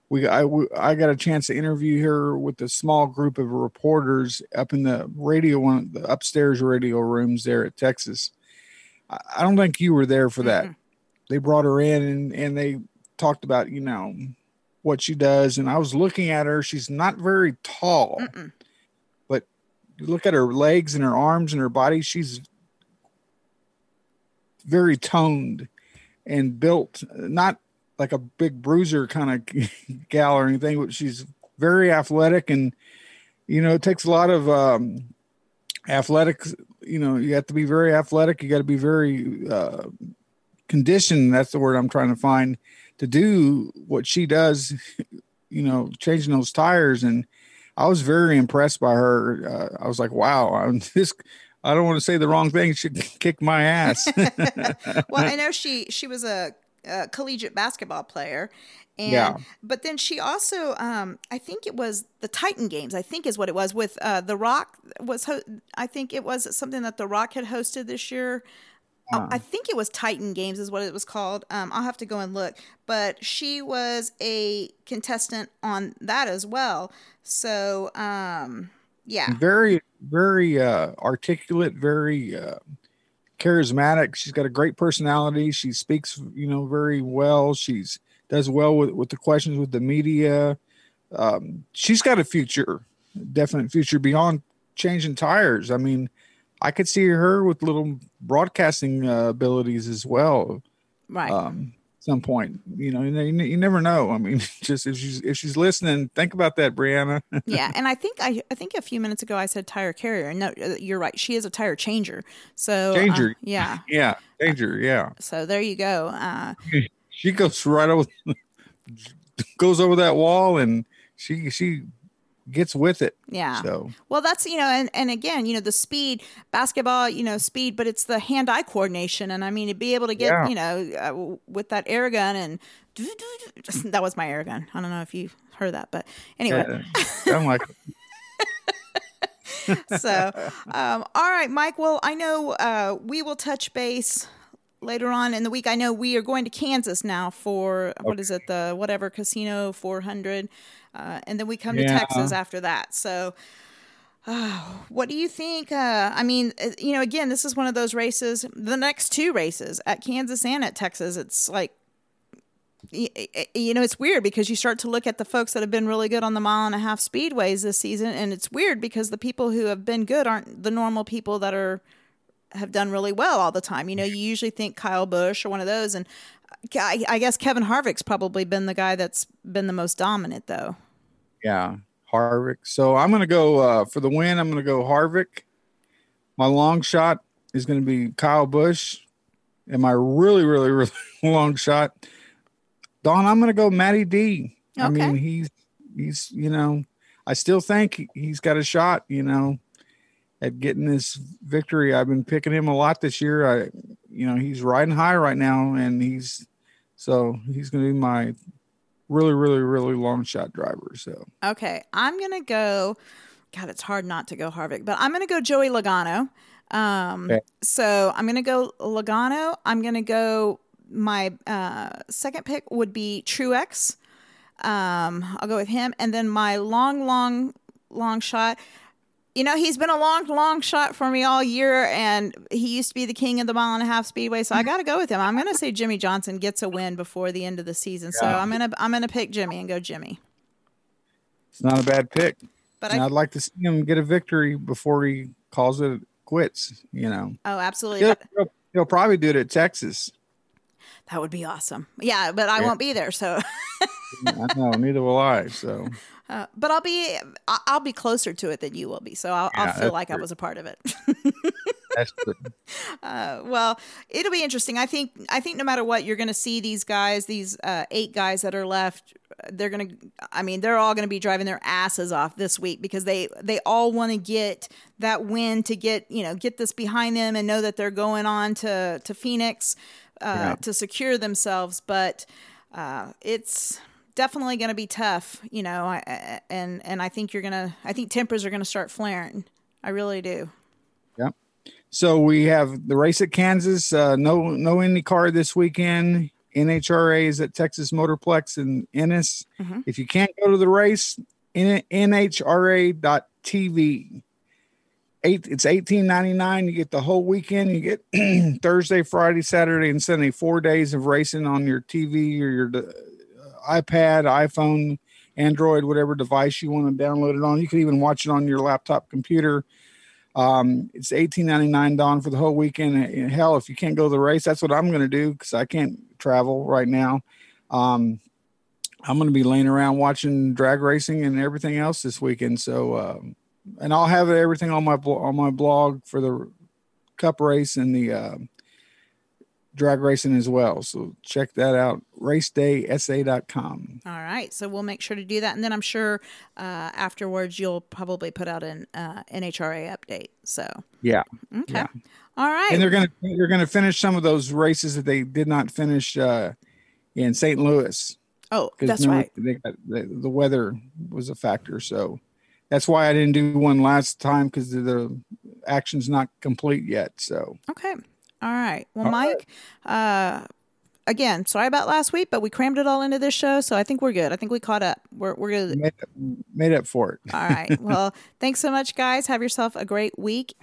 We I, I got a chance to interview her with a small group of reporters up in the radio one, the upstairs radio rooms there at Texas. I, I don't think you were there for that. They brought her in and and they talked about you know what she does, and I was looking at her. She's not very tall, but you look at her legs and her arms and her body. She's very toned and built, not like a big bruiser kind of gal or anything, but she's very athletic and you know it takes a lot of um athletics you know you have to be very athletic. You got to be very uh conditioned. That's the word i'm trying to find to do what she does you know changing those tires. And i was very impressed by her. Uh, i was like wow I'm, this i don't want to say the wrong thing she kicked my ass
well, I know she she was a, a collegiate basketball player, and
Yeah.
but then she also um, I think it was the Titan Games. I think is what it was with uh, the Rock was. Ho- I think it was something that the Rock had hosted this year. Uh, I think it was Titan Games is what it was called. Um, I'll have to go and look. But she was a contestant on that as well. So um, yeah,
very very uh articulate very uh charismatic. She's got a great personality. She speaks you know very well. She's does well with with the questions with the media. Um she's got a future definite future beyond changing tires. I mean i could see her with little broadcasting uh, abilities as well.
Right.
um some point you know you, you never know i mean just if she's if she's listening think about that brianna
yeah, and I think I I think a few minutes ago I said tire carrier. and No, uh, you're right. She is a tire changer. So uh,
Changer.
yeah.
yeah danger yeah
So there you go. Uh,
she goes right over goes over that wall and she she gets with it.
Yeah.
So
Well, that's you know, and and again, you know, the speed basketball, you know, speed, but it's the hand-eye coordination, and I mean, to be able to get,
Yeah.
you know, uh, with that air gun, and that was my air gun. I don't know if you heard that, but anyway.
yeah, I'm like,
so, um, all right, Mike. Well, I know uh, we will touch base later on in the week. I know we are going to Kansas now for what is it, the whatever Casino 400, uh, and then we come to Texas after that. So. Uh, what do you think? Uh, I mean, uh, you know, again, this is one of those races. The next two races at Kansas and at Texas, it's like you know, it's weird because you start to look at the folks that have been really good on the mile and a half speedways this season, and it's weird because the people who have been good aren't the normal people that are have done really well all the time. You know, you usually think Kyle Busch or one of those, and I, I guess Kevin Harvick's probably been the guy that's been the most dominant, though.
yeah, Harvick. So I'm gonna go uh, for the win. I'm gonna go Harvick. My long shot is gonna be Kyle Busch, and my really, really, really long shot, Don. I'm gonna go Matty D. I mean, he's he's you know, I still think he- he's got a shot. You know, at getting this victory. I've been picking him a lot this year. I, you know, he's riding high right now, and he's so he's gonna be my really, really, really long shot driver. So.
Okay, I'm gonna go. God, it's hard not to go Harvick, but I'm gonna go Joey Logano. Um,
Okay.
So I'm gonna go Logano. I'm gonna go. My uh, second pick would be Truex. Um, I'll go with him, and then my long, long, long shot. You know, he's been a long, long shot for me all year, and he used to be the king of the mile and a half speedway. So I got to go with him. I'm going to say Jimmie Johnson gets a win before the end of the season. So
Yeah.
I'm gonna I'm gonna pick Jimmie and go Jimmie.
It's not a bad pick.
But
and
I-
I'd like to see him get a victory before he calls it quits. You know,
Oh, absolutely.
he'll, he'll, he'll probably do it at Texas.
that would be awesome. Yeah, but I
Yeah.
won't be there. So,
I know, neither will I. So
uh, but I'll be I'll be closer to it than you will be. So I'll, I'll feel like I was a part of it.
that's good.
Uh, well, it'll be interesting. I think I think no matter what, you're going to see these guys, these uh, eight guys that are left. They're going to. I mean, they're all going to be driving their asses off this week because they they all want to get that win to get you know get this behind them and know that they're going on to to Phoenix uh,
Yeah.
to secure themselves. But uh, it's definitely going to be tough, you know. I, I- and and I think you're gonna. I think tempers are going to start flaring. I really do.
Yep. So we have the race at Kansas. Uh, no, no IndyCar this weekend. NHRA is at Texas Motorplex in Ennis.
Mhm.
If you can't go to the race, NHRA.tv. Eight, it's eighteen ninety nine. You get the whole weekend. You get Thursday, Friday, Saturday, and Sunday. Four days of racing on your TV or your iPad, iPhone, Android, whatever device you want to download it on. You can even watch it on your laptop computer. Um, it's eighteen ninety nine Don for the whole weekend. And hell, if you can't go to the race, that's what I'm going to do because I can't travel right now. Um, I'm going to be laying around watching drag racing and everything else this weekend. So, um, and I'll have everything on my on my blog for the cup race and the um drag racing as well. So check that out. Raceday.sa.com.
All right, so we'll make sure to do that, and then I'm sure uh, afterwards you'll probably put out an uh, NHRA update. So
Yeah.
okay,
Yeah.
all right,
and they're gonna they're gonna finish some of those races that they did not finish uh, in St. Louis.
Oh, that's right.
They got, the, the weather was a factor, so that's why I didn't do one last time because the action's not complete yet. So
Okay, all right. Well,
All right.
Mike, uh, again, sorry about last week, but we crammed it all into this show, so I think we're good. I think we caught up. We're we're good.
made, made up for it.
All right. Well, thanks so much, guys. Have yourself a great week.